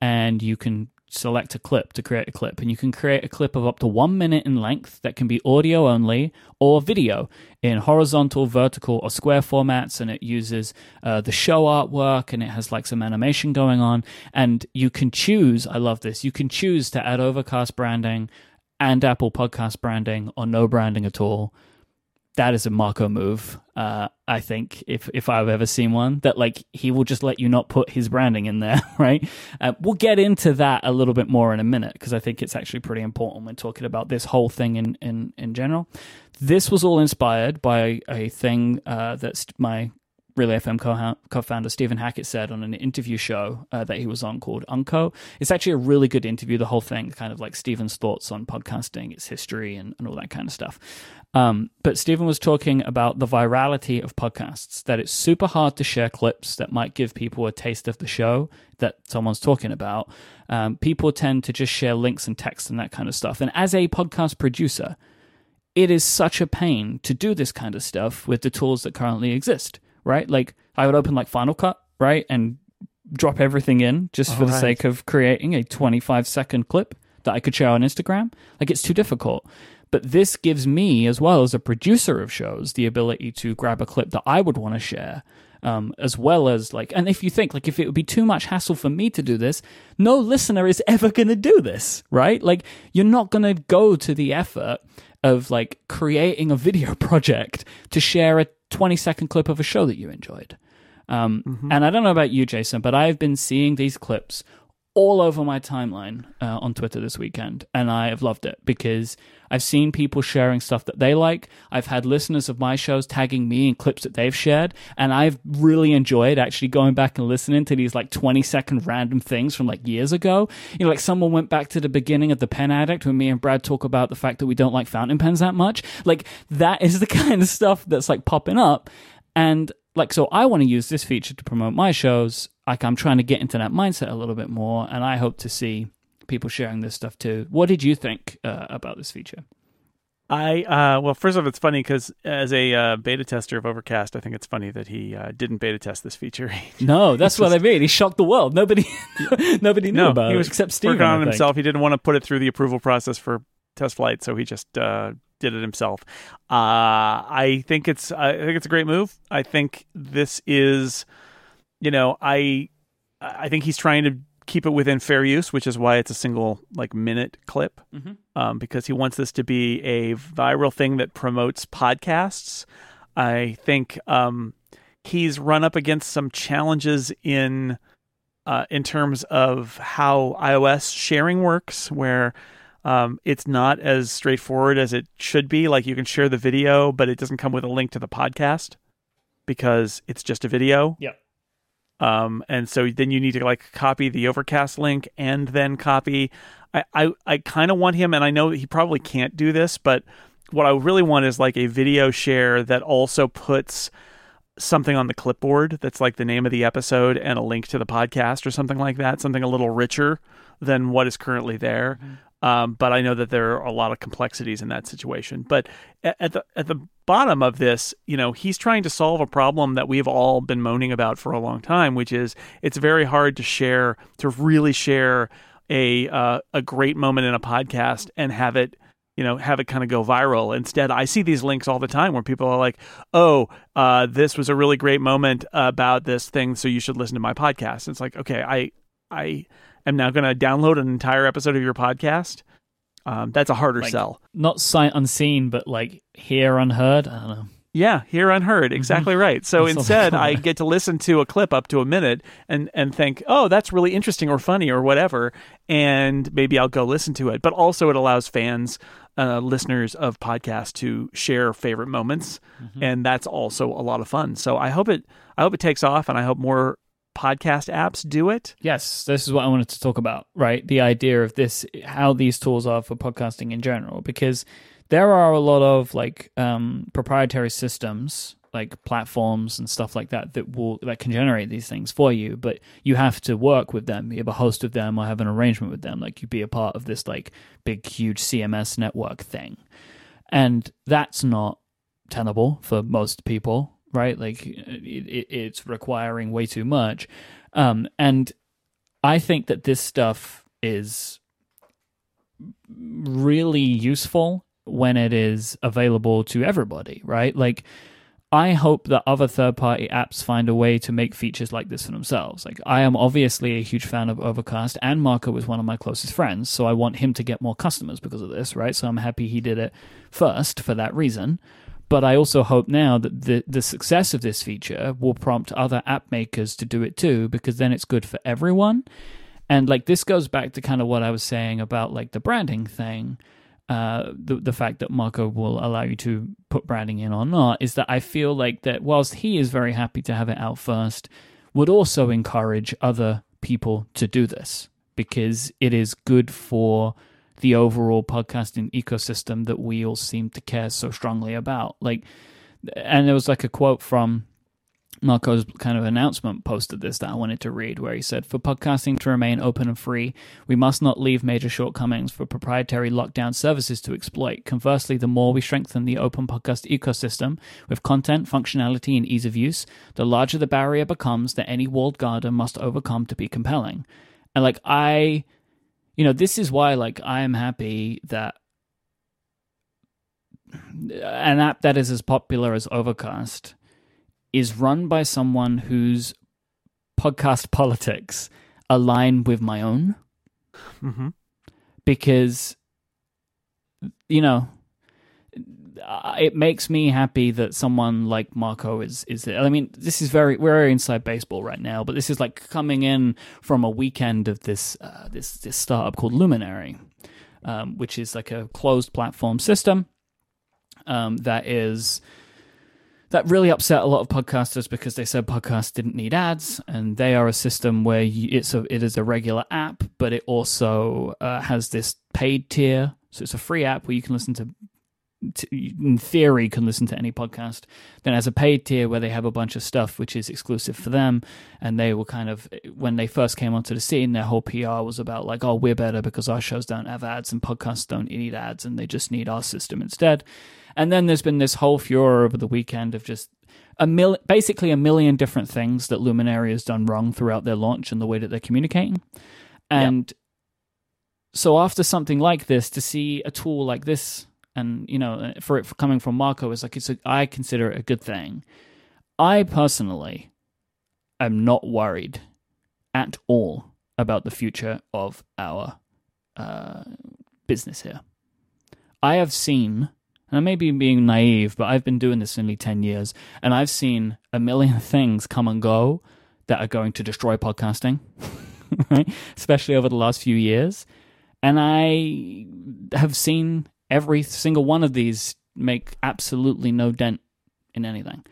and you can select a clip to create a clip. And you can create a clip of up to one minute in length that can be audio only or video in horizontal, vertical, or square formats. And it uses uh, the show artwork and it has like some animation going on. And you can choose, I love this, you can choose to add Overcast branding and Apple Podcast branding or no branding at all that is a Marco move. Uh, I think if if I've ever seen one that like he will just let you not put his branding in there, right? Uh, we'll get into that a little bit more in a minute because I think it's actually pretty important when talking about this whole thing in in in general. This was all inspired by a thing uh, that my Relay FM co- co-founder Stephen Hackett said on an interview show uh, that he was on called Unco. It's actually a really good interview. The whole thing, kind of like Stephen's thoughts on podcasting, its history, and, and all that kind of stuff. Um, but Stephen was talking about the virality of podcasts, that it's super hard to share clips that might give people a taste of the show that someone's talking about. Um, people tend to just share links and text and that kind of stuff. And as a podcast producer, it is such a pain to do this kind of stuff with the tools that currently exist, right? Like I would open like Final Cut, right, and drop everything in just for the sake of creating a 25 second clip that I could share on Instagram. Like it's too difficult. But this gives me, as well as a producer of shows, the ability to grab a clip that I would want to share. Um, as well as like, and if you think like if it would be too much hassle for me to do this, no listener is ever going to do this, right? Like you're not going to go to the effort of like creating a video project to share a 20 second clip of a show that you enjoyed. Um, And I don't know about you, Jason, but I've been seeing these clips all over my timeline uh, on Twitter this weekend, and I have loved it because I've seen people sharing stuff that they like. I've had listeners of my shows tagging me in clips that they've shared, and I've really enjoyed actually going back and listening to these like 20 second random things from like years ago. You know, like someone went back to the beginning of The Pen Addict when me and Brad talk about the fact that we don't like fountain pens that much. Like, that is the kind of stuff that's like popping up. And like so i want to use this feature to promote my shows like i'm trying to get into that mindset a little bit more and i hope to see people sharing this stuff too what did you think uh, about this feature I uh, well, first off, it's funny because as a uh, beta tester of Overcast, I think it's funny that he uh, didn't beta test this feature. no that's what i mean he shocked the world nobody nobody knew no, about he it was except Stephen, working on himself. He didn't want to put it through the approval process for test flight, so he just uh, did it himself. Uh, I think it's I think it's a great move. I think this is, you know, I I think he's trying to keep it within fair use, which is why it's a single like minute clip, Mhm. um, because he wants this to be a viral thing that promotes podcasts. I think um, he's run up against some challenges in uh, in terms of how iOS sharing works, where um, it's not as straightforward as it should be. Like you can share the video, but it doesn't come with a link to the podcast because it's just a video. Yep. Um, and so then you need to like copy the Overcast link and then copy. I I, I kind of want him, and I know he probably can't do this, but what I really want is like a video share that also puts something on the clipboard that's like the name of the episode and a link to the podcast or something like that, something a little richer than what is currently there. Um, but I know that there are a lot of complexities in that situation. But at the at the bottom of this, you know, he's trying to solve a problem that we've all been moaning about for a long time, which is it's very hard to share to really share a uh, a great moment in a podcast and have it you know have it kind of go viral instead i see these links all the time where people are like oh uh, this was a really great moment about this thing so you should listen to my podcast and it's like okay i i am now going to download an entire episode of your podcast. Um, that's a harder Like, sell. not sight unseen but like hear unheard? I don't know yeah hear unheard. Exactly right. So That's instead i get to listen to a clip up to a minute and and think oh that's really interesting or funny or whatever and maybe i'll go listen to it. But also it allows fans uh, listeners of podcasts to share favorite moments and that's also a lot of fun. So i hope it i hope it takes off and i hope more podcast apps do it Yes, this is what I wanted to talk about, right? The idea of this, how these tools are for podcasting in general, because there are a lot of like um, proprietary systems, like platforms and stuff like that, that will that can generate these things for you, but you have to work with them. You have a host of them or have an arrangement with them, like you be a part of this like big, huge CMS network thing, and that's not tenable for most people, right? Like it, it, it's requiring way too much. Um, and I think that this stuff is really useful when it is available to everybody, right? Like, I hope that other third party apps find a way to make features like this for themselves. Like, I am obviously a huge fan of Overcast, and Marco was one of my closest friends, so I want him to get more customers because of this, right? So I'm happy he did it first for that reason. But I also hope now that the, the success of this feature will prompt other app makers to do it too, because then it's good for everyone. And like this goes back to kind of what I was saying about like the branding thing. Uh, the the fact that Marco will allow you to put branding in or not is that I feel like that whilst he is very happy to have it out first, would also encourage other people to do this because it is good for the overall podcasting ecosystem that we all seem to care so strongly about. Like, and there was like a quote from Marco's kind of announcement posted this that I wanted to read, where he said, For podcasting to remain open and free, we must not leave major shortcomings for proprietary lockdown services to exploit. Conversely, the more we strengthen the open podcast ecosystem with content, functionality, and ease of use, the larger the barrier becomes that any walled garden must overcome to be compelling. And like, I, you know, this is why, like, I am happy that an app that is as popular as Overcast is run by someone whose podcast politics align with my own. Mm-hmm. Because, you know, it makes me happy that someone like Marco is is. I mean, this is very we're inside baseball right now, but this is like coming in from a weekend of this uh, this this startup called Luminary, um, which is like a closed platform system um, that is that really upset a lot of podcasters because they said podcasts didn't need ads, and they are a system where you, it's a it is a regular app, but it also uh, has this paid tier. So it's a free app where you can listen to, in theory, can listen to any podcast. Then has a paid tier where they have a bunch of stuff which is exclusive for them, and they were kind of when they first came onto the scene, their whole PR was about like, oh, we're better because our shows don't have ads and podcasts don't need ads, and they just need our system instead. And then there's been this whole furor over the weekend of just a mil- basically a million different things that Luminary has done wrong throughout their launch and the way that they're communicating. And yep. so after something like this, to see a tool like this, and you know, for it for coming from Marco is like it's a, I consider it a good thing. I personally am not worried at all about the future of our uh, business here. I have seen and I may be being naive, but I've been doing this nearly 10 years, and I've seen a million things come and go that are going to destroy podcasting, right? Especially over the last few years. And I have seen every single one of these make absolutely no dent in anything.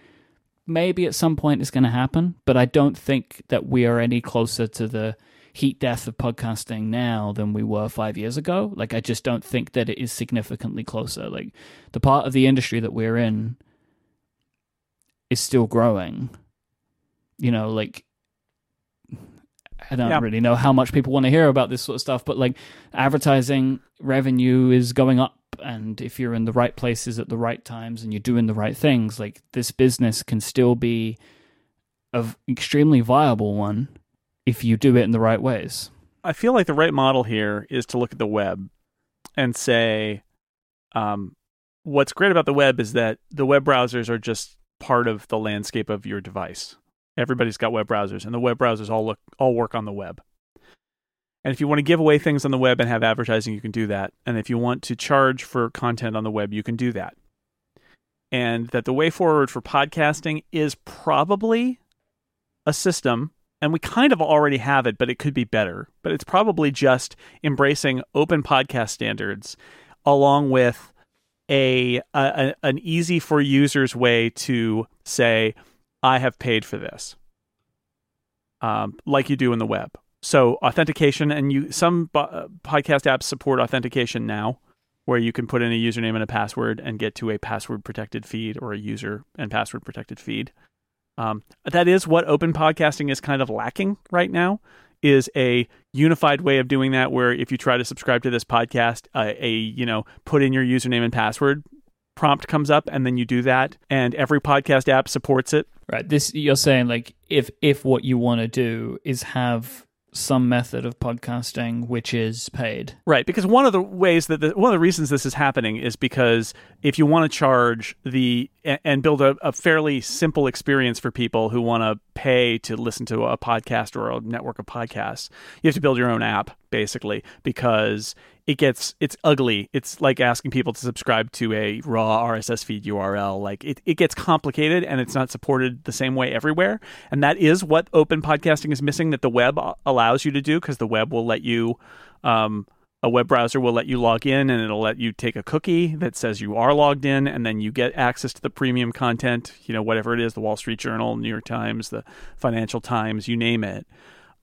Maybe at some point it's going to happen, but I don't think that we are any closer to the heat death of podcasting now than we were five years ago. Like, I just don't think that it is significantly closer. Like, the part of the industry that we're in is still growing. You know, like, I don't yeah. really know how much people want to hear about this sort of stuff, but like, advertising revenue is going up. And if you're in the right places at the right times and you're doing the right things, like, this business can still be an extremely viable one if you do it in the right ways. I feel like the right model here is to look at the web and say, um, what's great about the web is that the web browsers are just part of the landscape of your device. Everybody's got web browsers, and the web browsers all look all work on the web. And if you want to give away things on the web and have advertising, you can do that. And if you want to charge for content on the web, you can do that. And that the way forward for podcasting is probably a system and we kind of already have it, but it could be better. But it's probably just embracing open podcast standards along with a, a, an easy for users way to say, I have paid for this, um, like you do in the web. So authentication, and you some uh, podcast apps support authentication now, where you can put in a username and a password and get to a password protected feed or a user and password protected feed. Um, that is what open podcasting is kind of lacking right now is a unified way of doing that where if you try to subscribe to this podcast uh, a you know put in your username and password prompt comes up and then you do that and every podcast app supports it right this you're saying like if if what you want to do is have some method of podcasting which is paid. Right, because one of the ways that the, one of the reasons this is happening is because if you want to charge the and build a, a fairly simple experience for people who want to pay to listen to a podcast or a network of podcasts, you have to build your own app basically because it gets it's ugly. It's like asking people to subscribe to a raw RSS feed URL. Like it, it gets complicated and it's not supported the same way everywhere. And that is what open podcasting is missing that the web allows you to do because the web will let you um, a web browser will let you log in and it'll let you take a cookie that says you are logged in and then you get access to the premium content, you know, whatever it is, the Wall Street Journal, New York Times, the Financial Times, you name it.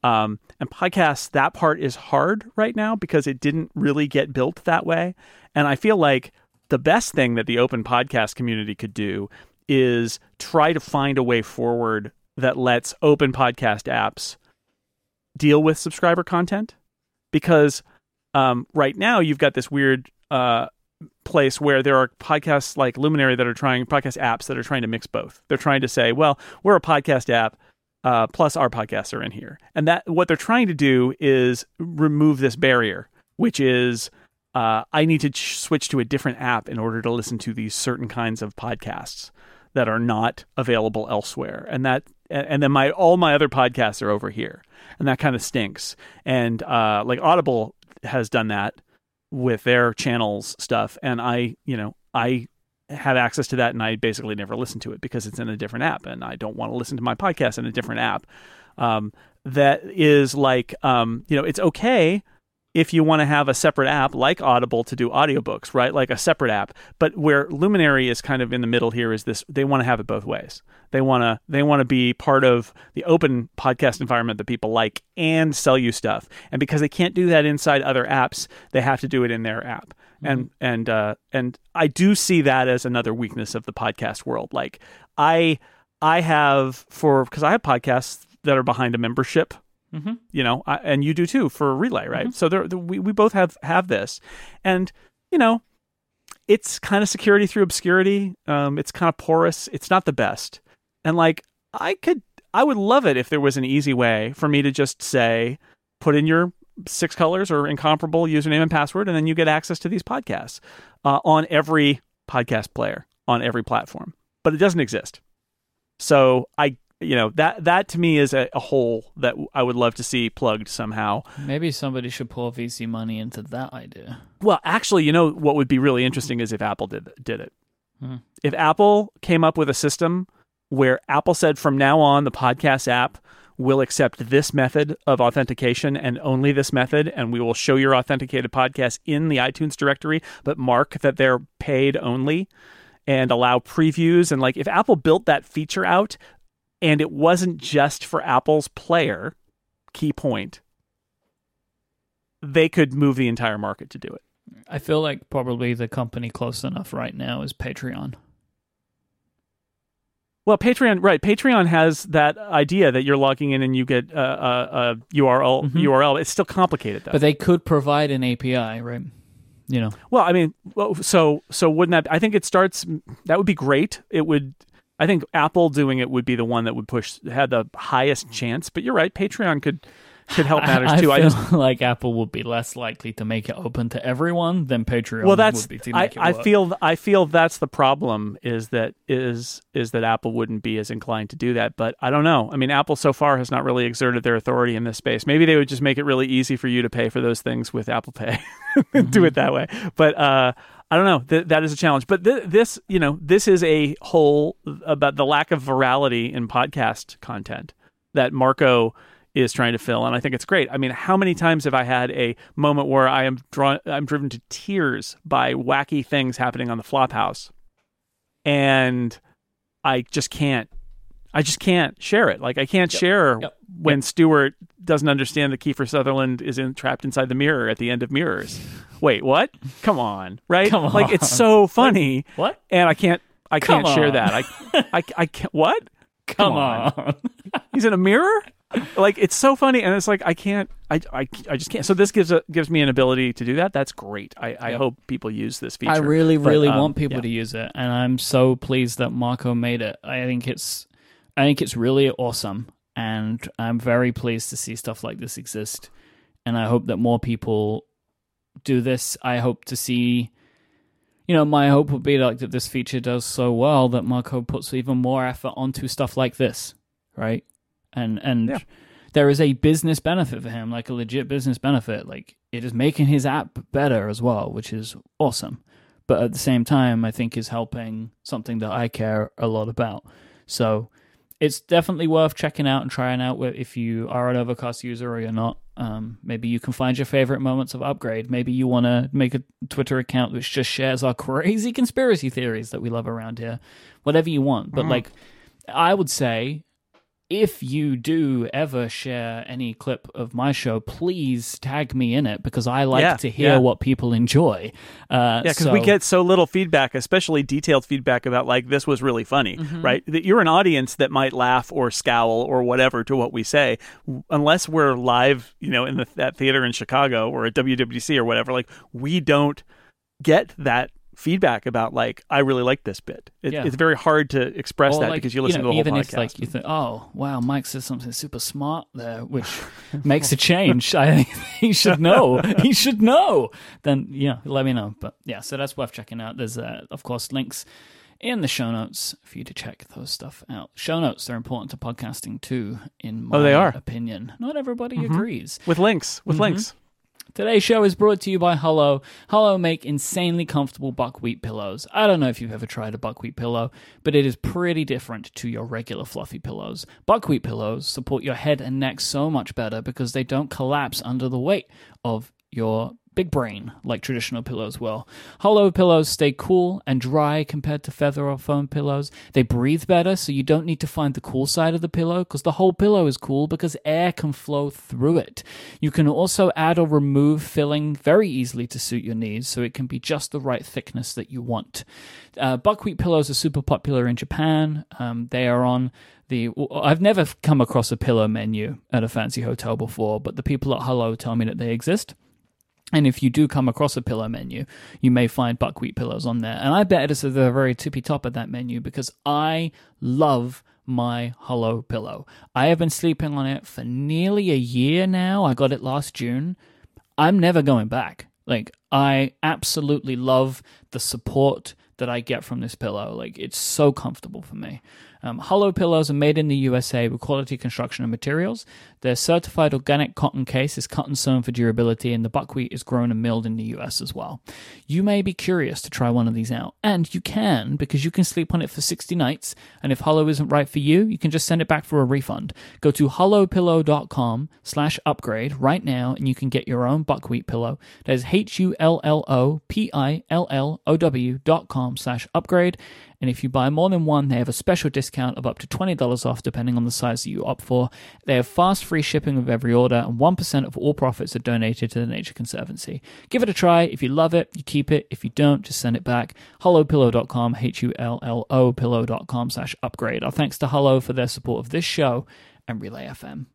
Um, and podcasts, that part is hard right now because it didn't really get built that way. And I feel like the best thing that the open podcast community could do is try to find a way forward that lets open podcast apps deal with subscriber content because um, right now you've got this weird uh, place where there are podcasts like Luminary that are trying podcast apps that are trying to mix both. They're trying to say, well, we're a podcast app. Uh, plus, our podcasts are in here, and that what they're trying to do is remove this barrier, which is uh, I need to ch- switch to a different app in order to listen to these certain kinds of podcasts that are not available elsewhere, and that and then my all my other podcasts are over here, and that kind of stinks. And uh, like Audible has done that with their channels stuff, and I you know I have access to that, and I basically never listen to it because it's in a different app, and I don't want to listen to my podcast in a different app. Um, that is like um, you know it's okay if you want to have a separate app like Audible to do audiobooks, right? Like a separate app. But where Luminary is kind of in the middle here is this they want to have it both ways. They want to they want to be part of the open podcast environment that people like and sell you stuff. And because they can't do that inside other apps, they have to do it in their app. Mm-hmm. And and uh and I do see that as another weakness of the podcast world. Like I I have for because I have podcasts that are behind a membership Mm-hmm. You know, I, and you do too for relay, right? Mm-hmm. So there, we we both have have this, and you know, it's kind of security through obscurity. Um, it's kind of porous. It's not the best, and like I could, I would love it if there was an easy way for me to just say, put in your six colors or incomparable username and password, and then you get access to these podcasts uh, on every podcast player on every platform. But it doesn't exist. So I you know that that to me is a, a, hole that I would love to see plugged somehow. Maybe somebody should pull VC money into that idea. Well, actually, you know what would be really interesting is if Apple did did it. Hmm. If Apple came up with a system where Apple said from now on the podcast app will accept this method of authentication and only this method, and we will show your authenticated podcast in the iTunes directory, but mark that they're paid only and allow previews. And like if Apple built that feature out, and it wasn't just for Apple's player, key point. They could move the entire market to do it. I feel like probably the company close enough right now is Patreon. Well, Patreon, right? Patreon has that idea that you're logging in and you get a, a, a URL. Mm-hmm. URL. It's still complicated though. But they could provide an API, right? You know. Well, I mean, so so wouldn't that? I think it starts. That would be great. It would I think Apple doing it would be the one that would push had the highest chance. But you're right, Patreon could could help matters I, too. I feel just, like Apple would be less likely to make it open to everyone than Patreon. Well, that's I, I feel I feel that's the problem is that is is that Apple wouldn't be as inclined to do that. But I don't know. I mean, Apple so far has not really exerted their authority in this space. Maybe they would just make it really easy for you to pay for those things with Apple Pay, mm-hmm. do it that way. But uh, I don't know. Th- that is a challenge. But th- this, you know, this is a whole about the lack of virality in podcast content that Marco is trying to fill, and I think it's great. I mean, how many times have I had a moment where I am drawn, I'm driven to tears by wacky things happening on the Flophouse, and I just can't I just can't share it. Like I can't yep. share yep. when yep. Stuart doesn't understand that Kiefer Sutherland is in, trapped inside the mirror at the end of Mirrors. Wait, what? Come on, right? Come on. Like it's so funny. what? And I can't. I Come can't on. share that. I, I, I can't. What? Come, Come on. on. He's in a mirror. Like it's so funny, and it's like I can't. I, I, I just can't. So this gives a, gives me an ability to do that. That's great. I, I hope people use this feature. I really, really um, want people yeah. to use it, and I'm so pleased that Marco made it. I think it's I think it's really awesome, and I'm very pleased to see stuff like this exist. And I hope that more people do this. I hope to see, you know, my hope would be like that this feature does so well that Marco puts even more effort onto stuff like this, right? And and yeah. there is a business benefit for him, like a legit business benefit. Like it is making his app better as well, which is awesome. But at the same time, I think is helping something that I care a lot about. So it's definitely worth checking out and trying out if you are an Overcast user or you're not. Um, maybe you can find your favorite moments of upgrade. Maybe you want to make a Twitter account which just shares our crazy conspiracy theories that we love around here. Whatever you want, but mm. like I would say, if you do ever share any clip of my show, please tag me in it because I like Yeah, to hear yeah. what people enjoy. Uh, Yeah, because we get so little feedback, especially detailed feedback about like this was really funny, Mm-hmm. right? That you're an audience that might laugh or scowl or whatever to what we say, unless we're live, you know, in the, that theater in Chicago or at WWDC or whatever. Like we don't get that feedback about like I really like this bit. It, Yeah. It's very hard to express Or that like, because you listen know, to the whole even podcast. if like you think, oh wow, Mike says something super smart there, which makes a change. I he should know. he should know. Then yeah, let me know. But yeah, so that's worth checking out. There's uh, of course links in the show notes for you to check those stuff out. Show notes are important to podcasting too, in my Oh, they are. opinion. Not everybody agrees. with links, Mm-hmm. with links. Today's show is brought to you by Hullo. Hullo make insanely comfortable buckwheat pillows. I don't know if you've ever tried a buckwheat pillow, but it is pretty different to your regular fluffy pillows. Buckwheat pillows support your head and neck so much better because they don't collapse under the weight of your big brain like traditional pillows will. Hullo pillows stay cool and dry compared to feather or foam pillows. They breathe better, so you don't need to find the cool side of the pillow because the whole pillow is cool because air can flow through it. You can also add or remove filling very easily to suit your needs, so it can be just the right thickness that you want. Uh, buckwheat pillows are super popular in Japan. Um, they are on the. I've never come across a pillow menu at a fancy hotel before, but the people at Hullo tell me that they exist. And if you do come across a pillow menu, you may find buckwheat pillows on there. And I bet it's at the very tippy top of that menu because I love my Hullo pillow. I have been sleeping on it for nearly a year now. I got it last June. I'm never going back. Like, I absolutely love the support that I get from this pillow. Like, it's so comfortable for me. Um, Hullo pillows are made in the USA with quality construction and materials. Their certified organic cotton case is cut and sewn for durability, and the buckwheat is grown and milled in the US as well. You may be curious to try one of these out, and you can because you can sleep on it for 60 nights. And if Hullo isn't right for you, you can just send it back for a refund. Go to hullopillow.com slash upgrade right now, and you can get your own buckwheat pillow. That is H U L L O P I L L O W dot com slash upgrade. And if you buy more than one, they have a special discount of up to $20 off depending on the size that you opt for. They have fast free shipping with every order, and 1% of all profits are donated to the Nature Conservancy. Give it a try. If you love it, you keep it. If you don't, just send it back. HulloPillow.com, H U L L O pillow.com slash upgrade. Our thanks to Hullo for their support of this show and Relay FM.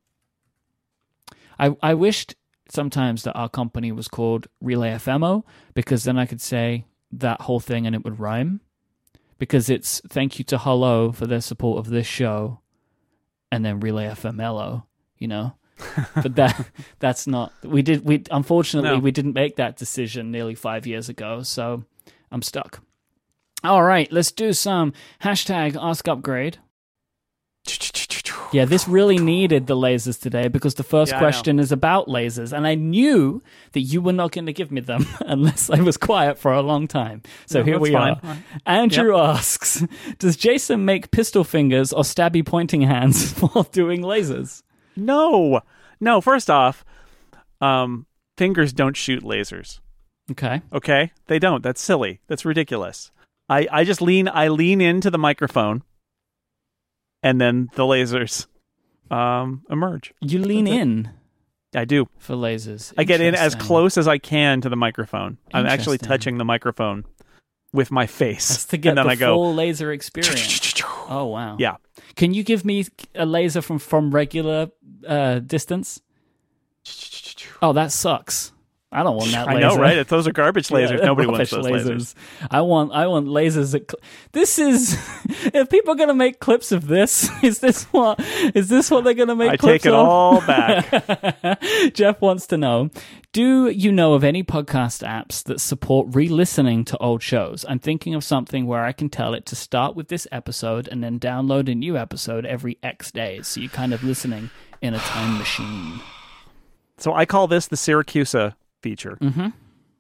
I, I wished sometimes that our company was called Relay FMO because then I could say that whole thing and it would rhyme. Because it's thank you to Hullo for their support of this show and then Relay FMLO, you know? but that that's not we did we unfortunately No. we didn't make that decision nearly five years ago, so I'm stuck. All right, let's do some hashtag ask upgrade. Yeah, this really needed the lasers today because the first Yeah, question is about lasers, and I knew that you were not going to give me them unless I was quiet for a long time. So No, here we fine. are. Andrew asks Does Jason make pistol fingers or stabby pointing hands while doing lasers? No, no. First off, um, fingers don't shoot lasers. Okay. Okay, they don't. That's silly. That's ridiculous. I I just lean I lean into the microphone, and then the lasers um emerge. You lean That's it. in I do. for lasers. I get in as close as I can to the microphone. I'm actually touching the microphone with my face, That's to get and then the I go. full laser experience. Oh wow! Yeah. Can you give me a laser from from regular uh, distance? Oh, that sucks. I don't want that I laser. know, right? If those are garbage lasers, Yeah, nobody wants those lasers. I want I want lasers that cl- This is if people are going to make clips of this, is this what is this what they're going to make I clips take it of? all back. Jeff wants to know Do you know of any podcast apps that support re listening to old shows? I'm thinking of something where I can tell it to start with this episode and then download a new episode every X days. So you're kind of listening in a time machine. so I call this the Siracusa feature. Mm-hmm.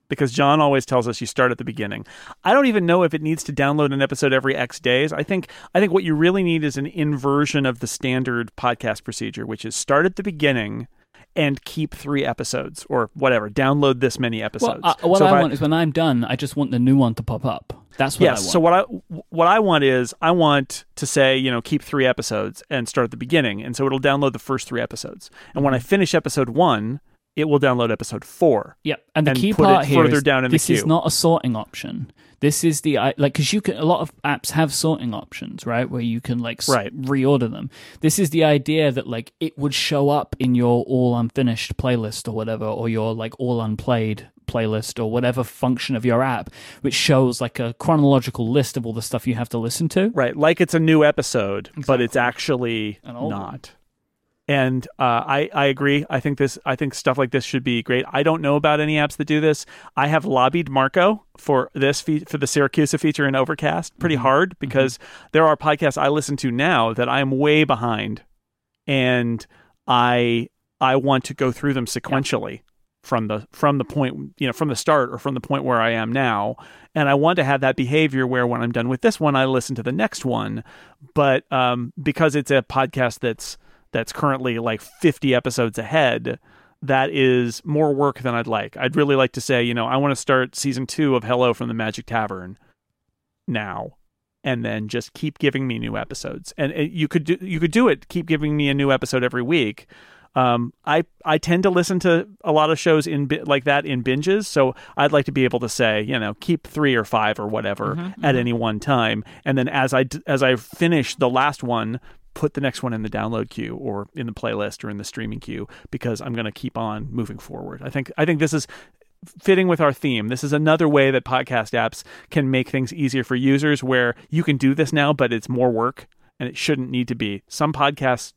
because John always tells us you start at the beginning. I don't even know if it needs to download an episode every X days. I think I think what you really need is an inversion of the standard podcast procedure, which is start at the beginning and keep three episodes or whatever. Download this many episodes. Well, uh, what So if I want is when I'm done, I just want the new one to pop up. That's what I yes. want. So what I what I want is I want to say you know keep three episodes and start at the beginning, and so it'll download the first three episodes. And Mm-hmm. when I finish episode one, it will download episode four. Yep, and the and key put part it here further is down in the this is not a sorting option. This is the like because you can a lot of apps have sorting options, right? Where you can like Right. reorder them. This is the idea that like it would show up in your all unfinished playlist or whatever, or your like all unplayed playlist or whatever function of your app, which shows like a chronological list of all the stuff you have to listen to. Right, like it's a new episode, but it's actually old one. And uh, I I agree. I think this I think stuff like this should be great. I don't know about any apps that do this. I have lobbied Marco for this fe- for the Siracusa feature in Overcast pretty hard because there are podcasts I listen to now that I am way behind, and I I want to go through them sequentially from the from the point you know from the start or from the point where I am now and I want to have that behavior where when I'm done with this one I listen to the next one but um, because it's a podcast that's that's currently like 50 episodes ahead that is more work than I'd like. I'd really like to say you know I want to start season 2 of Hello from the Magic Tavern now and then just keep giving me new episodes. And it, you could do you could do it keep giving me a new episode every week. Um, I I tend to listen to a lot of shows in like that in binges, so I'd like to be able to say, you know, keep three or five or whatever Mm-hmm, at any one time, and then as I as I finish the last one, put the next one in the download queue or in the playlist or in the streaming queue because I'm going to keep on moving forward. I think I think this is fitting with our theme. This is another way that podcast apps can make things easier for users where you can do this now, but it's more work and it shouldn't need to be. Some podcasts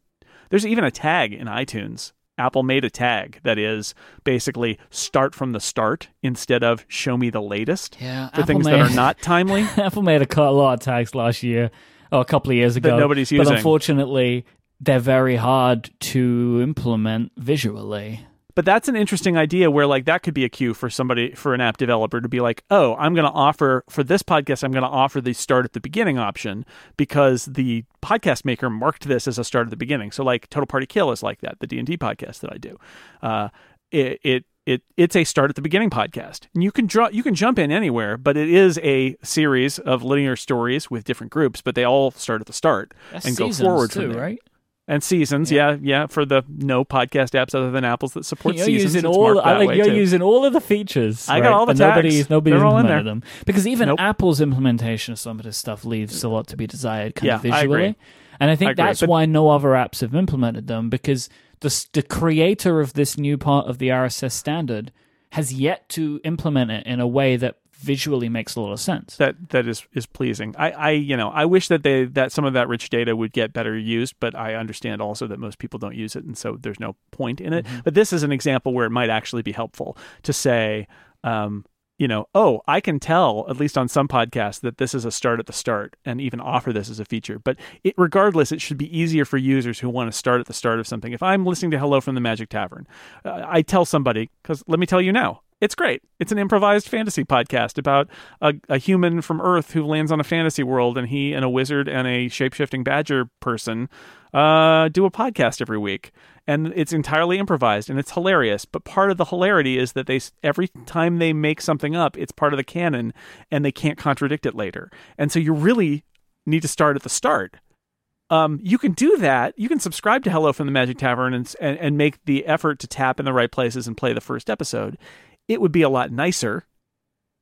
there's even a tag in iTunes. Apple made a tag that is basically start from the start instead of show me the latest Yeah, for Apple things made- that are not timely. Apple made a lot of tags last year, a couple of years ago. That nobody's But using. unfortunately, they're very hard to implement visually. But that's an interesting idea where like that could be a cue for somebody for an app developer to be like, "Oh, I'm going to offer for this podcast I'm going to offer the start at the beginning option because the podcast maker marked this as a start at the beginning." So like Total Party Kill is like that, the D&D podcast that I do. Uh it it it it's a start at the beginning podcast. And you can draw you can jump in anywhere, but it is a series of linear stories with different groups, but they all start at the start That's and go forward too, from there. right? And seasons, yeah. yeah, for the no podcast apps other than Apple's that support You're seasons. using all. I like you're too. using all of the features. I got all the but nobody's tags. nobody's They're all in implemented them because even Nope. Apple's implementation of some of this stuff leaves a lot to be desired, kind of Yeah, I visually. agree. And I think I agree, that's why no other apps have implemented them because the the creator of this new part of the RSS standard has yet to implement it in a way that visually makes a lot of sense. that that is is pleasing. I, I you know I wish that they that some of that rich data would get better used, but I understand also that most people don't use it, and so there's no point in it. Mm-hmm. But this is an example where it might actually be helpful to say. Um, you know, oh, I can tell at least on some podcasts that this is a start at the start, and even offer this as a feature. But it, regardless, it should be easier for users who want to start at the start of something. If I'm listening to Hello from the Magic Tavern, uh, I tell somebody because let me tell you now, it's great. It's an improvised fantasy podcast about a, a human from Earth who lands on a fantasy world, and he and a wizard and a shapeshifting badger person uh, do a podcast every week. And it's entirely improvised, and it's hilarious. But part of the hilarity is that they every time they make something up, it's part of the canon, and they can't contradict it later. And so you really need to start at the start um, you can do that. You can subscribe to Hello from the Magic Tavern and, and and make the effort to tap in the right places and play the first episode. It would be a lot nicer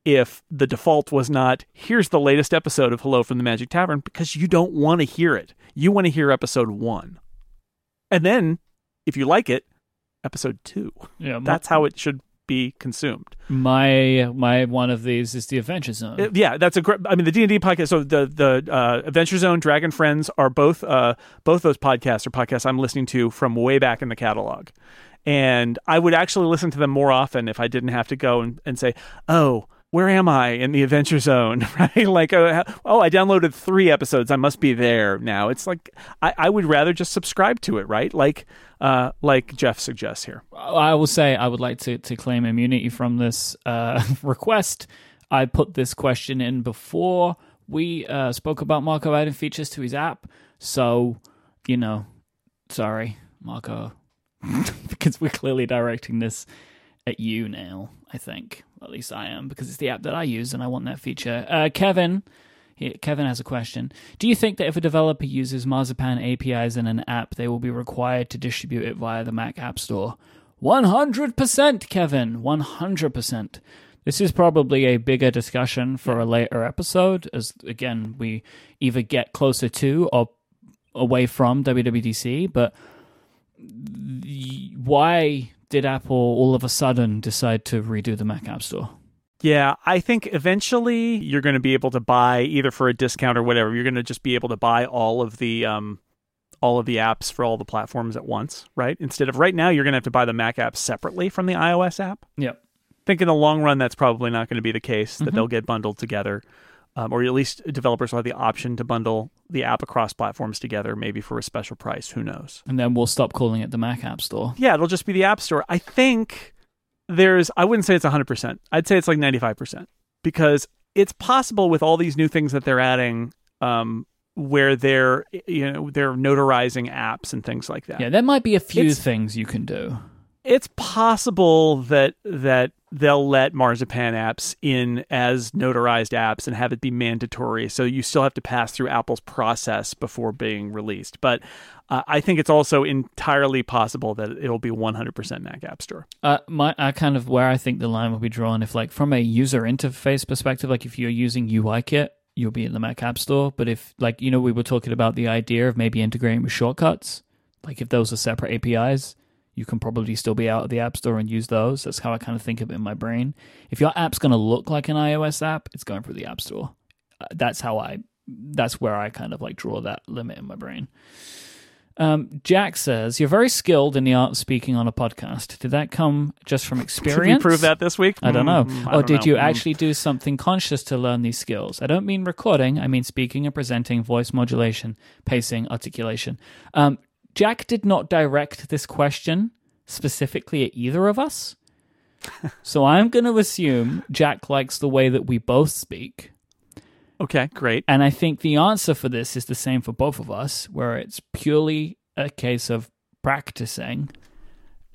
if the default was not here's the latest episode of Hello from the Magic Tavern because you don't want to hear it. You want to hear episode one, and then if you like it, episode two. Yeah, my, That's how it should be consumed. my my one of these is the Adventure Zone. Uh, yeah, that's a great. I mean, the D and D podcast. So the the uh, Adventure Zone, Dragon Friends are both uh, both those podcasts are podcasts I'm listening to from way back in the catalog, and I would actually listen to them more often if I didn't have to go and, and say, oh. Where am I in the Adventure Zone? Right? Like, oh, oh, I downloaded three episodes. I must be there now. It's like I, I would rather just subscribe to it, right? Like, uh, like Jeff suggests here. I will say I would like to, to claim immunity from this uh, request. I put this question in before we uh, spoke about Marco adding features to his app. So, you know, sorry, Marco. because we're clearly directing this at you now. I think, at least I am, because it's the app that I use and I want that feature. Uh, Kevin, Kevin has a question. Do you think that if a developer uses Marzipan APIs in an app, they will be required to distribute it via the Mac App Store? 100%, Kevin. 100%. This is probably a bigger discussion for a later episode, as again, we either get closer to or away from WWDC, but why did Apple all of a sudden decide to redo the Mac App Store? Yeah, I think eventually you're going to be able to buy either for a discount or whatever. You're going to just be able to buy all of the um, all of the apps for all the platforms at once, right? Instead of right now, you're going to have to buy the Mac app separately from the iOS app. Yep. I think in the long run, that's probably not going to be the case. That Mhm. they'll get bundled together, um, or at least developers will have the option to bundle the app across platforms together, maybe for a special price. Who knows? And then we'll stop calling it the Mac App Store. Yeah, it'll just be the App Store. I think there's, I wouldn't say it's 100%. I'd say it's like 95% because it's possible with all these new things that they're adding um, where they're, you know, they're notarizing apps and things like that. Yeah, there might be a few It's- things you can do. It's possible that, that they'll let Marzipan apps in as notarized apps and have it be mandatory. So you still have to pass through Apple's process before being released. But uh, I think it's also entirely possible that it'll be 100% Mac App Store. Uh, my, I kind of where I think the line will be drawn if, like, from a user interface perspective, like if you're using UIKit, you'll be in the Mac App Store. But if, like, you know, we were talking about the idea of maybe integrating with shortcuts, like if those are separate APIs, you can probably still be out of the App Store and use those. That's how I kind of think of it in my brain. If your app's going to look like an iOS app, it's going through the App Store. Uh, that's how I. That's where I kind of like draw that limit in my brain. Um, Jack says you're very skilled in the art of speaking on a podcast. Did that come just from experience? Did prove that this week? I don't know. Mm, I or don't did know. you Mm. actually do something conscious to learn these skills? I don't mean recording. I mean speaking and presenting, voice modulation, pacing, articulation. Um, Jack did not direct this question specifically at either of us. so I'm going to assume Jack likes the way that we both speak. Okay, great. And I think the answer for this is the same for both of us, where it's purely a case of practicing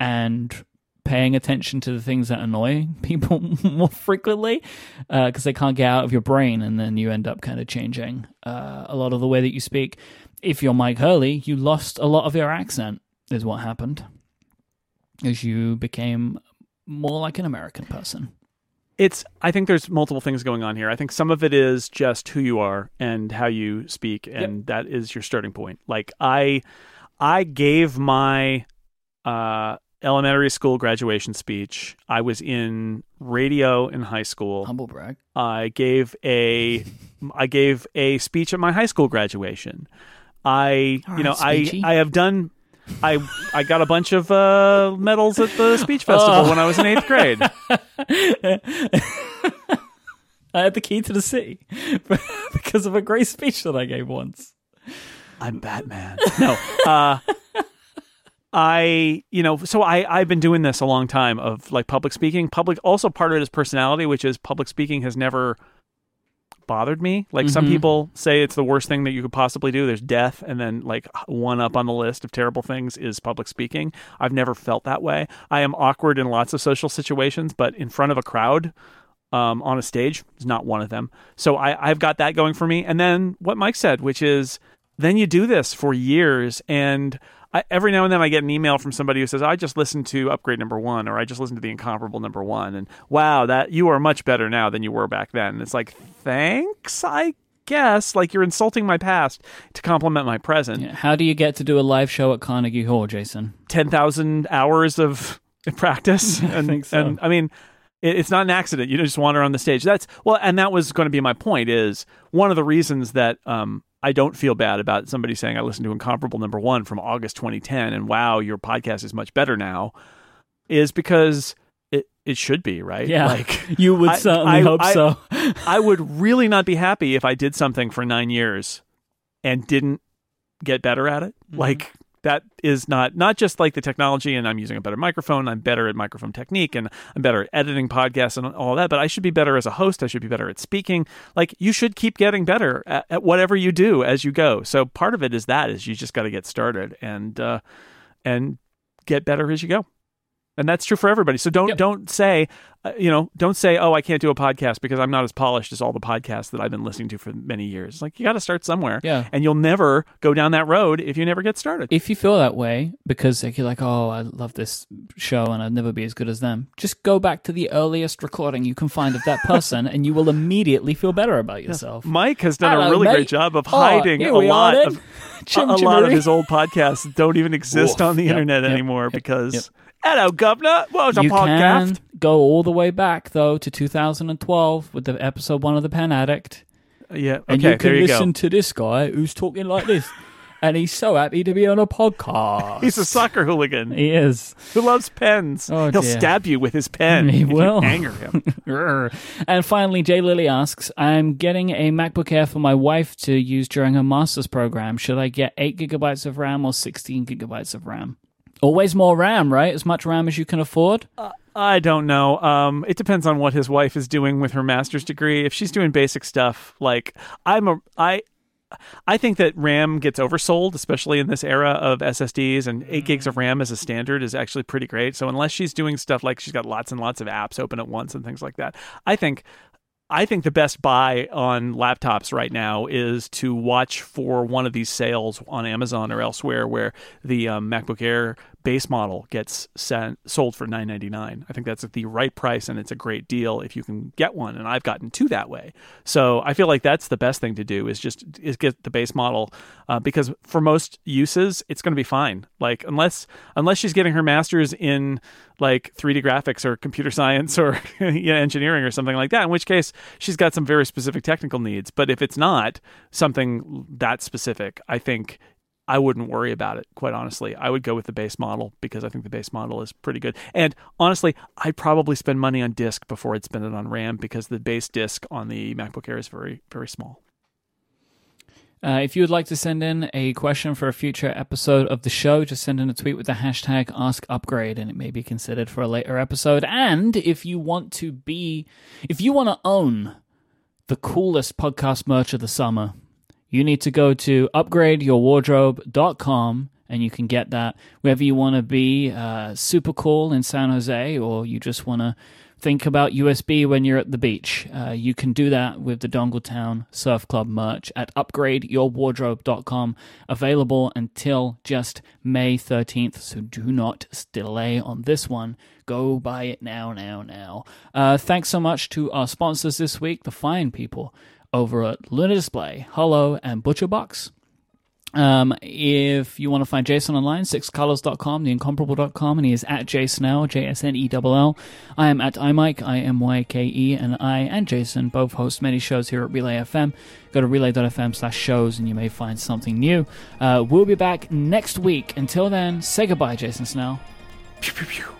and paying attention to the things that annoy people more frequently because they can't get out of your brain and then you end up kind of changing uh, a lot of the way that you speak. If you're Mike Hurley, you lost a lot of your accent, is what happened, as you became more like an American person. It's I think there's multiple things going on here. I think some of it is just who you are and how you speak and that is your starting point. Like I I gave my uh elementary school graduation speech. I was in radio in high school. Humble brag. I gave a I gave a speech at my high school graduation. I All you know right, speechy. I I have done I I got a bunch of uh, medals at the speech festival Oh. when I was in eighth grade. I had the key to the city because of a great speech that I gave once. I'm Batman. No. Uh, I, you know, so I, I've been doing this a long time of like public speaking. Public, also part of it is personality, which is public speaking has never bothered me. Like some Mhm. people say it's the worst thing that you could possibly do. There's death, and then like one up on the list of terrible things is public speaking. I've never felt that way. I am awkward in lots of social situations, but in front of a crowd, um, on a stage is not one of them. So I, I've got that going for me. And then what Mike said, which is then you do this for years and I, every now and then I get an email from somebody who says, "I just listened to Upgrade Number One, or I just listened to the Incomparable Number One, and wow, that you are much better now than you were back then." And it's like, thanks, I guess. Like you're insulting my past to compliment my present. Yeah. How do you get to do a live show at Carnegie Hall, Jason? Ten thousand hours of practice, and think so. and I mean, it's not an accident. You just wander on the stage. That's well, and that was going to be my point. Is one of the reasons that um, I don't feel bad about somebody saying I listened to Incomparable Number One from August 2010, and wow, your podcast is much better now, is because it it should be right. Yeah. like You would I- certainly I- hope I- so. I would really not be happy if I did something for nine years and didn't get better at it. Mhm. Like that is not not just like the technology and I'm using a better microphone, I'm better at microphone technique and I'm better at editing podcasts and all that, but I should be better as a host, I should be better at speaking. Like you should keep getting better at, at whatever you do as you go. So part of it is that is you just got to get started and uh and get better as you go. And that's true for everybody. So don't Yep. don't say, uh, you know, don't say, "Oh, I can't do a podcast because I'm not as polished as all the podcasts that I've been listening to for many years." Like you got to start somewhere. Yeah. And you'll never go down that road if you never get started. If you feel that way because like, you're like, oh, I love this show and I'd never be as good as them, just go back to the earliest recording you can find of that person, and you will immediately feel better about yourself. Mike has done Hello, a really mate. great job of Oh, hiding a lot of a, a lot of his old podcasts don't even exist Woof. on the Yep, internet yep, anymore because. Hello governor what was a you podcast can go all the way back though to 2012 with the episode one of the Pen Addict, yeah and you can you listen go to this guy who's talking like this, and he's so happy to be on a podcast. he's a soccer hooligan he is. who loves pens Oh, he'll dear. stab you with his pen He if you will. anger him and finally, Jay Lilly asks, I'm getting a MacBook Air for my wife to use during her master's program. Should I get 8 gigabytes of RAM or 16 gigabytes of RAM? Always more RAM, right? As much RAM as you can afford? I don't know. Um, it depends on what his wife is doing with her master's degree. If she's doing basic stuff, like I'm a I. I think that RAM gets oversold, especially in this era of SSDs, and eight gigs of RAM as a standard is actually pretty great. So unless she's doing stuff like she's got lots and lots of apps open at once and things like that, I think I think the best buy on laptops right now is to watch for one of these sales on Amazon or elsewhere where the um, MacBook Air base model gets sent, sold for nine ninety nine. I think that's the right price and it's a great deal if you can get one. And I've gotten two that way, so I feel like that's the best thing to do is just is get the base model uh, because for most uses it's going to be fine. Like unless unless she's getting her master's in like 3D graphics or computer science or you know, engineering or something like that, in which case she's got some very specific technical needs. But if it's not something that specific, I think I wouldn't worry about it, quite honestly. I would go with the base model because I think the base model is pretty good. And honestly, I'd probably spend money on disk before I'd spend it on RAM because the base disk on the MacBook Air is very, very small. Uh, if you would like to send in a question for a future episode of the show, just send in a tweet with the hashtag AskUpgrade and it may be considered for a later episode. And if you want to be, if you want to own the coolest podcast merch of the summer, you need to go to upgradeyourwardrobe.com and you can get that whether you want to be uh, super cool in San Jose or you just want to think about USB when you're at the beach. Uh, you can do that with the Dongletown Surf Club merch at upgradeyourwardrobe.com, available until just May 13th. So do not delay on this one. Go buy it now, now, now. Uh, thanks so much to our sponsors this week, the fine people over at Luna Display, Hullo, and ButcherBox. Um, if you want to find Jason online, sixcolors.com, theincomparable.com, and he is at jsnell, J-S-N-E-L-L. I am at imyke, I-M-Y-K-E, and I and Jason both host many shows here at Relay FM. Go to relay.fm slash shows and you may find something new. Uh, we'll be back next week. Until then, say goodbye, Jason Snell. Pew, pew, pew.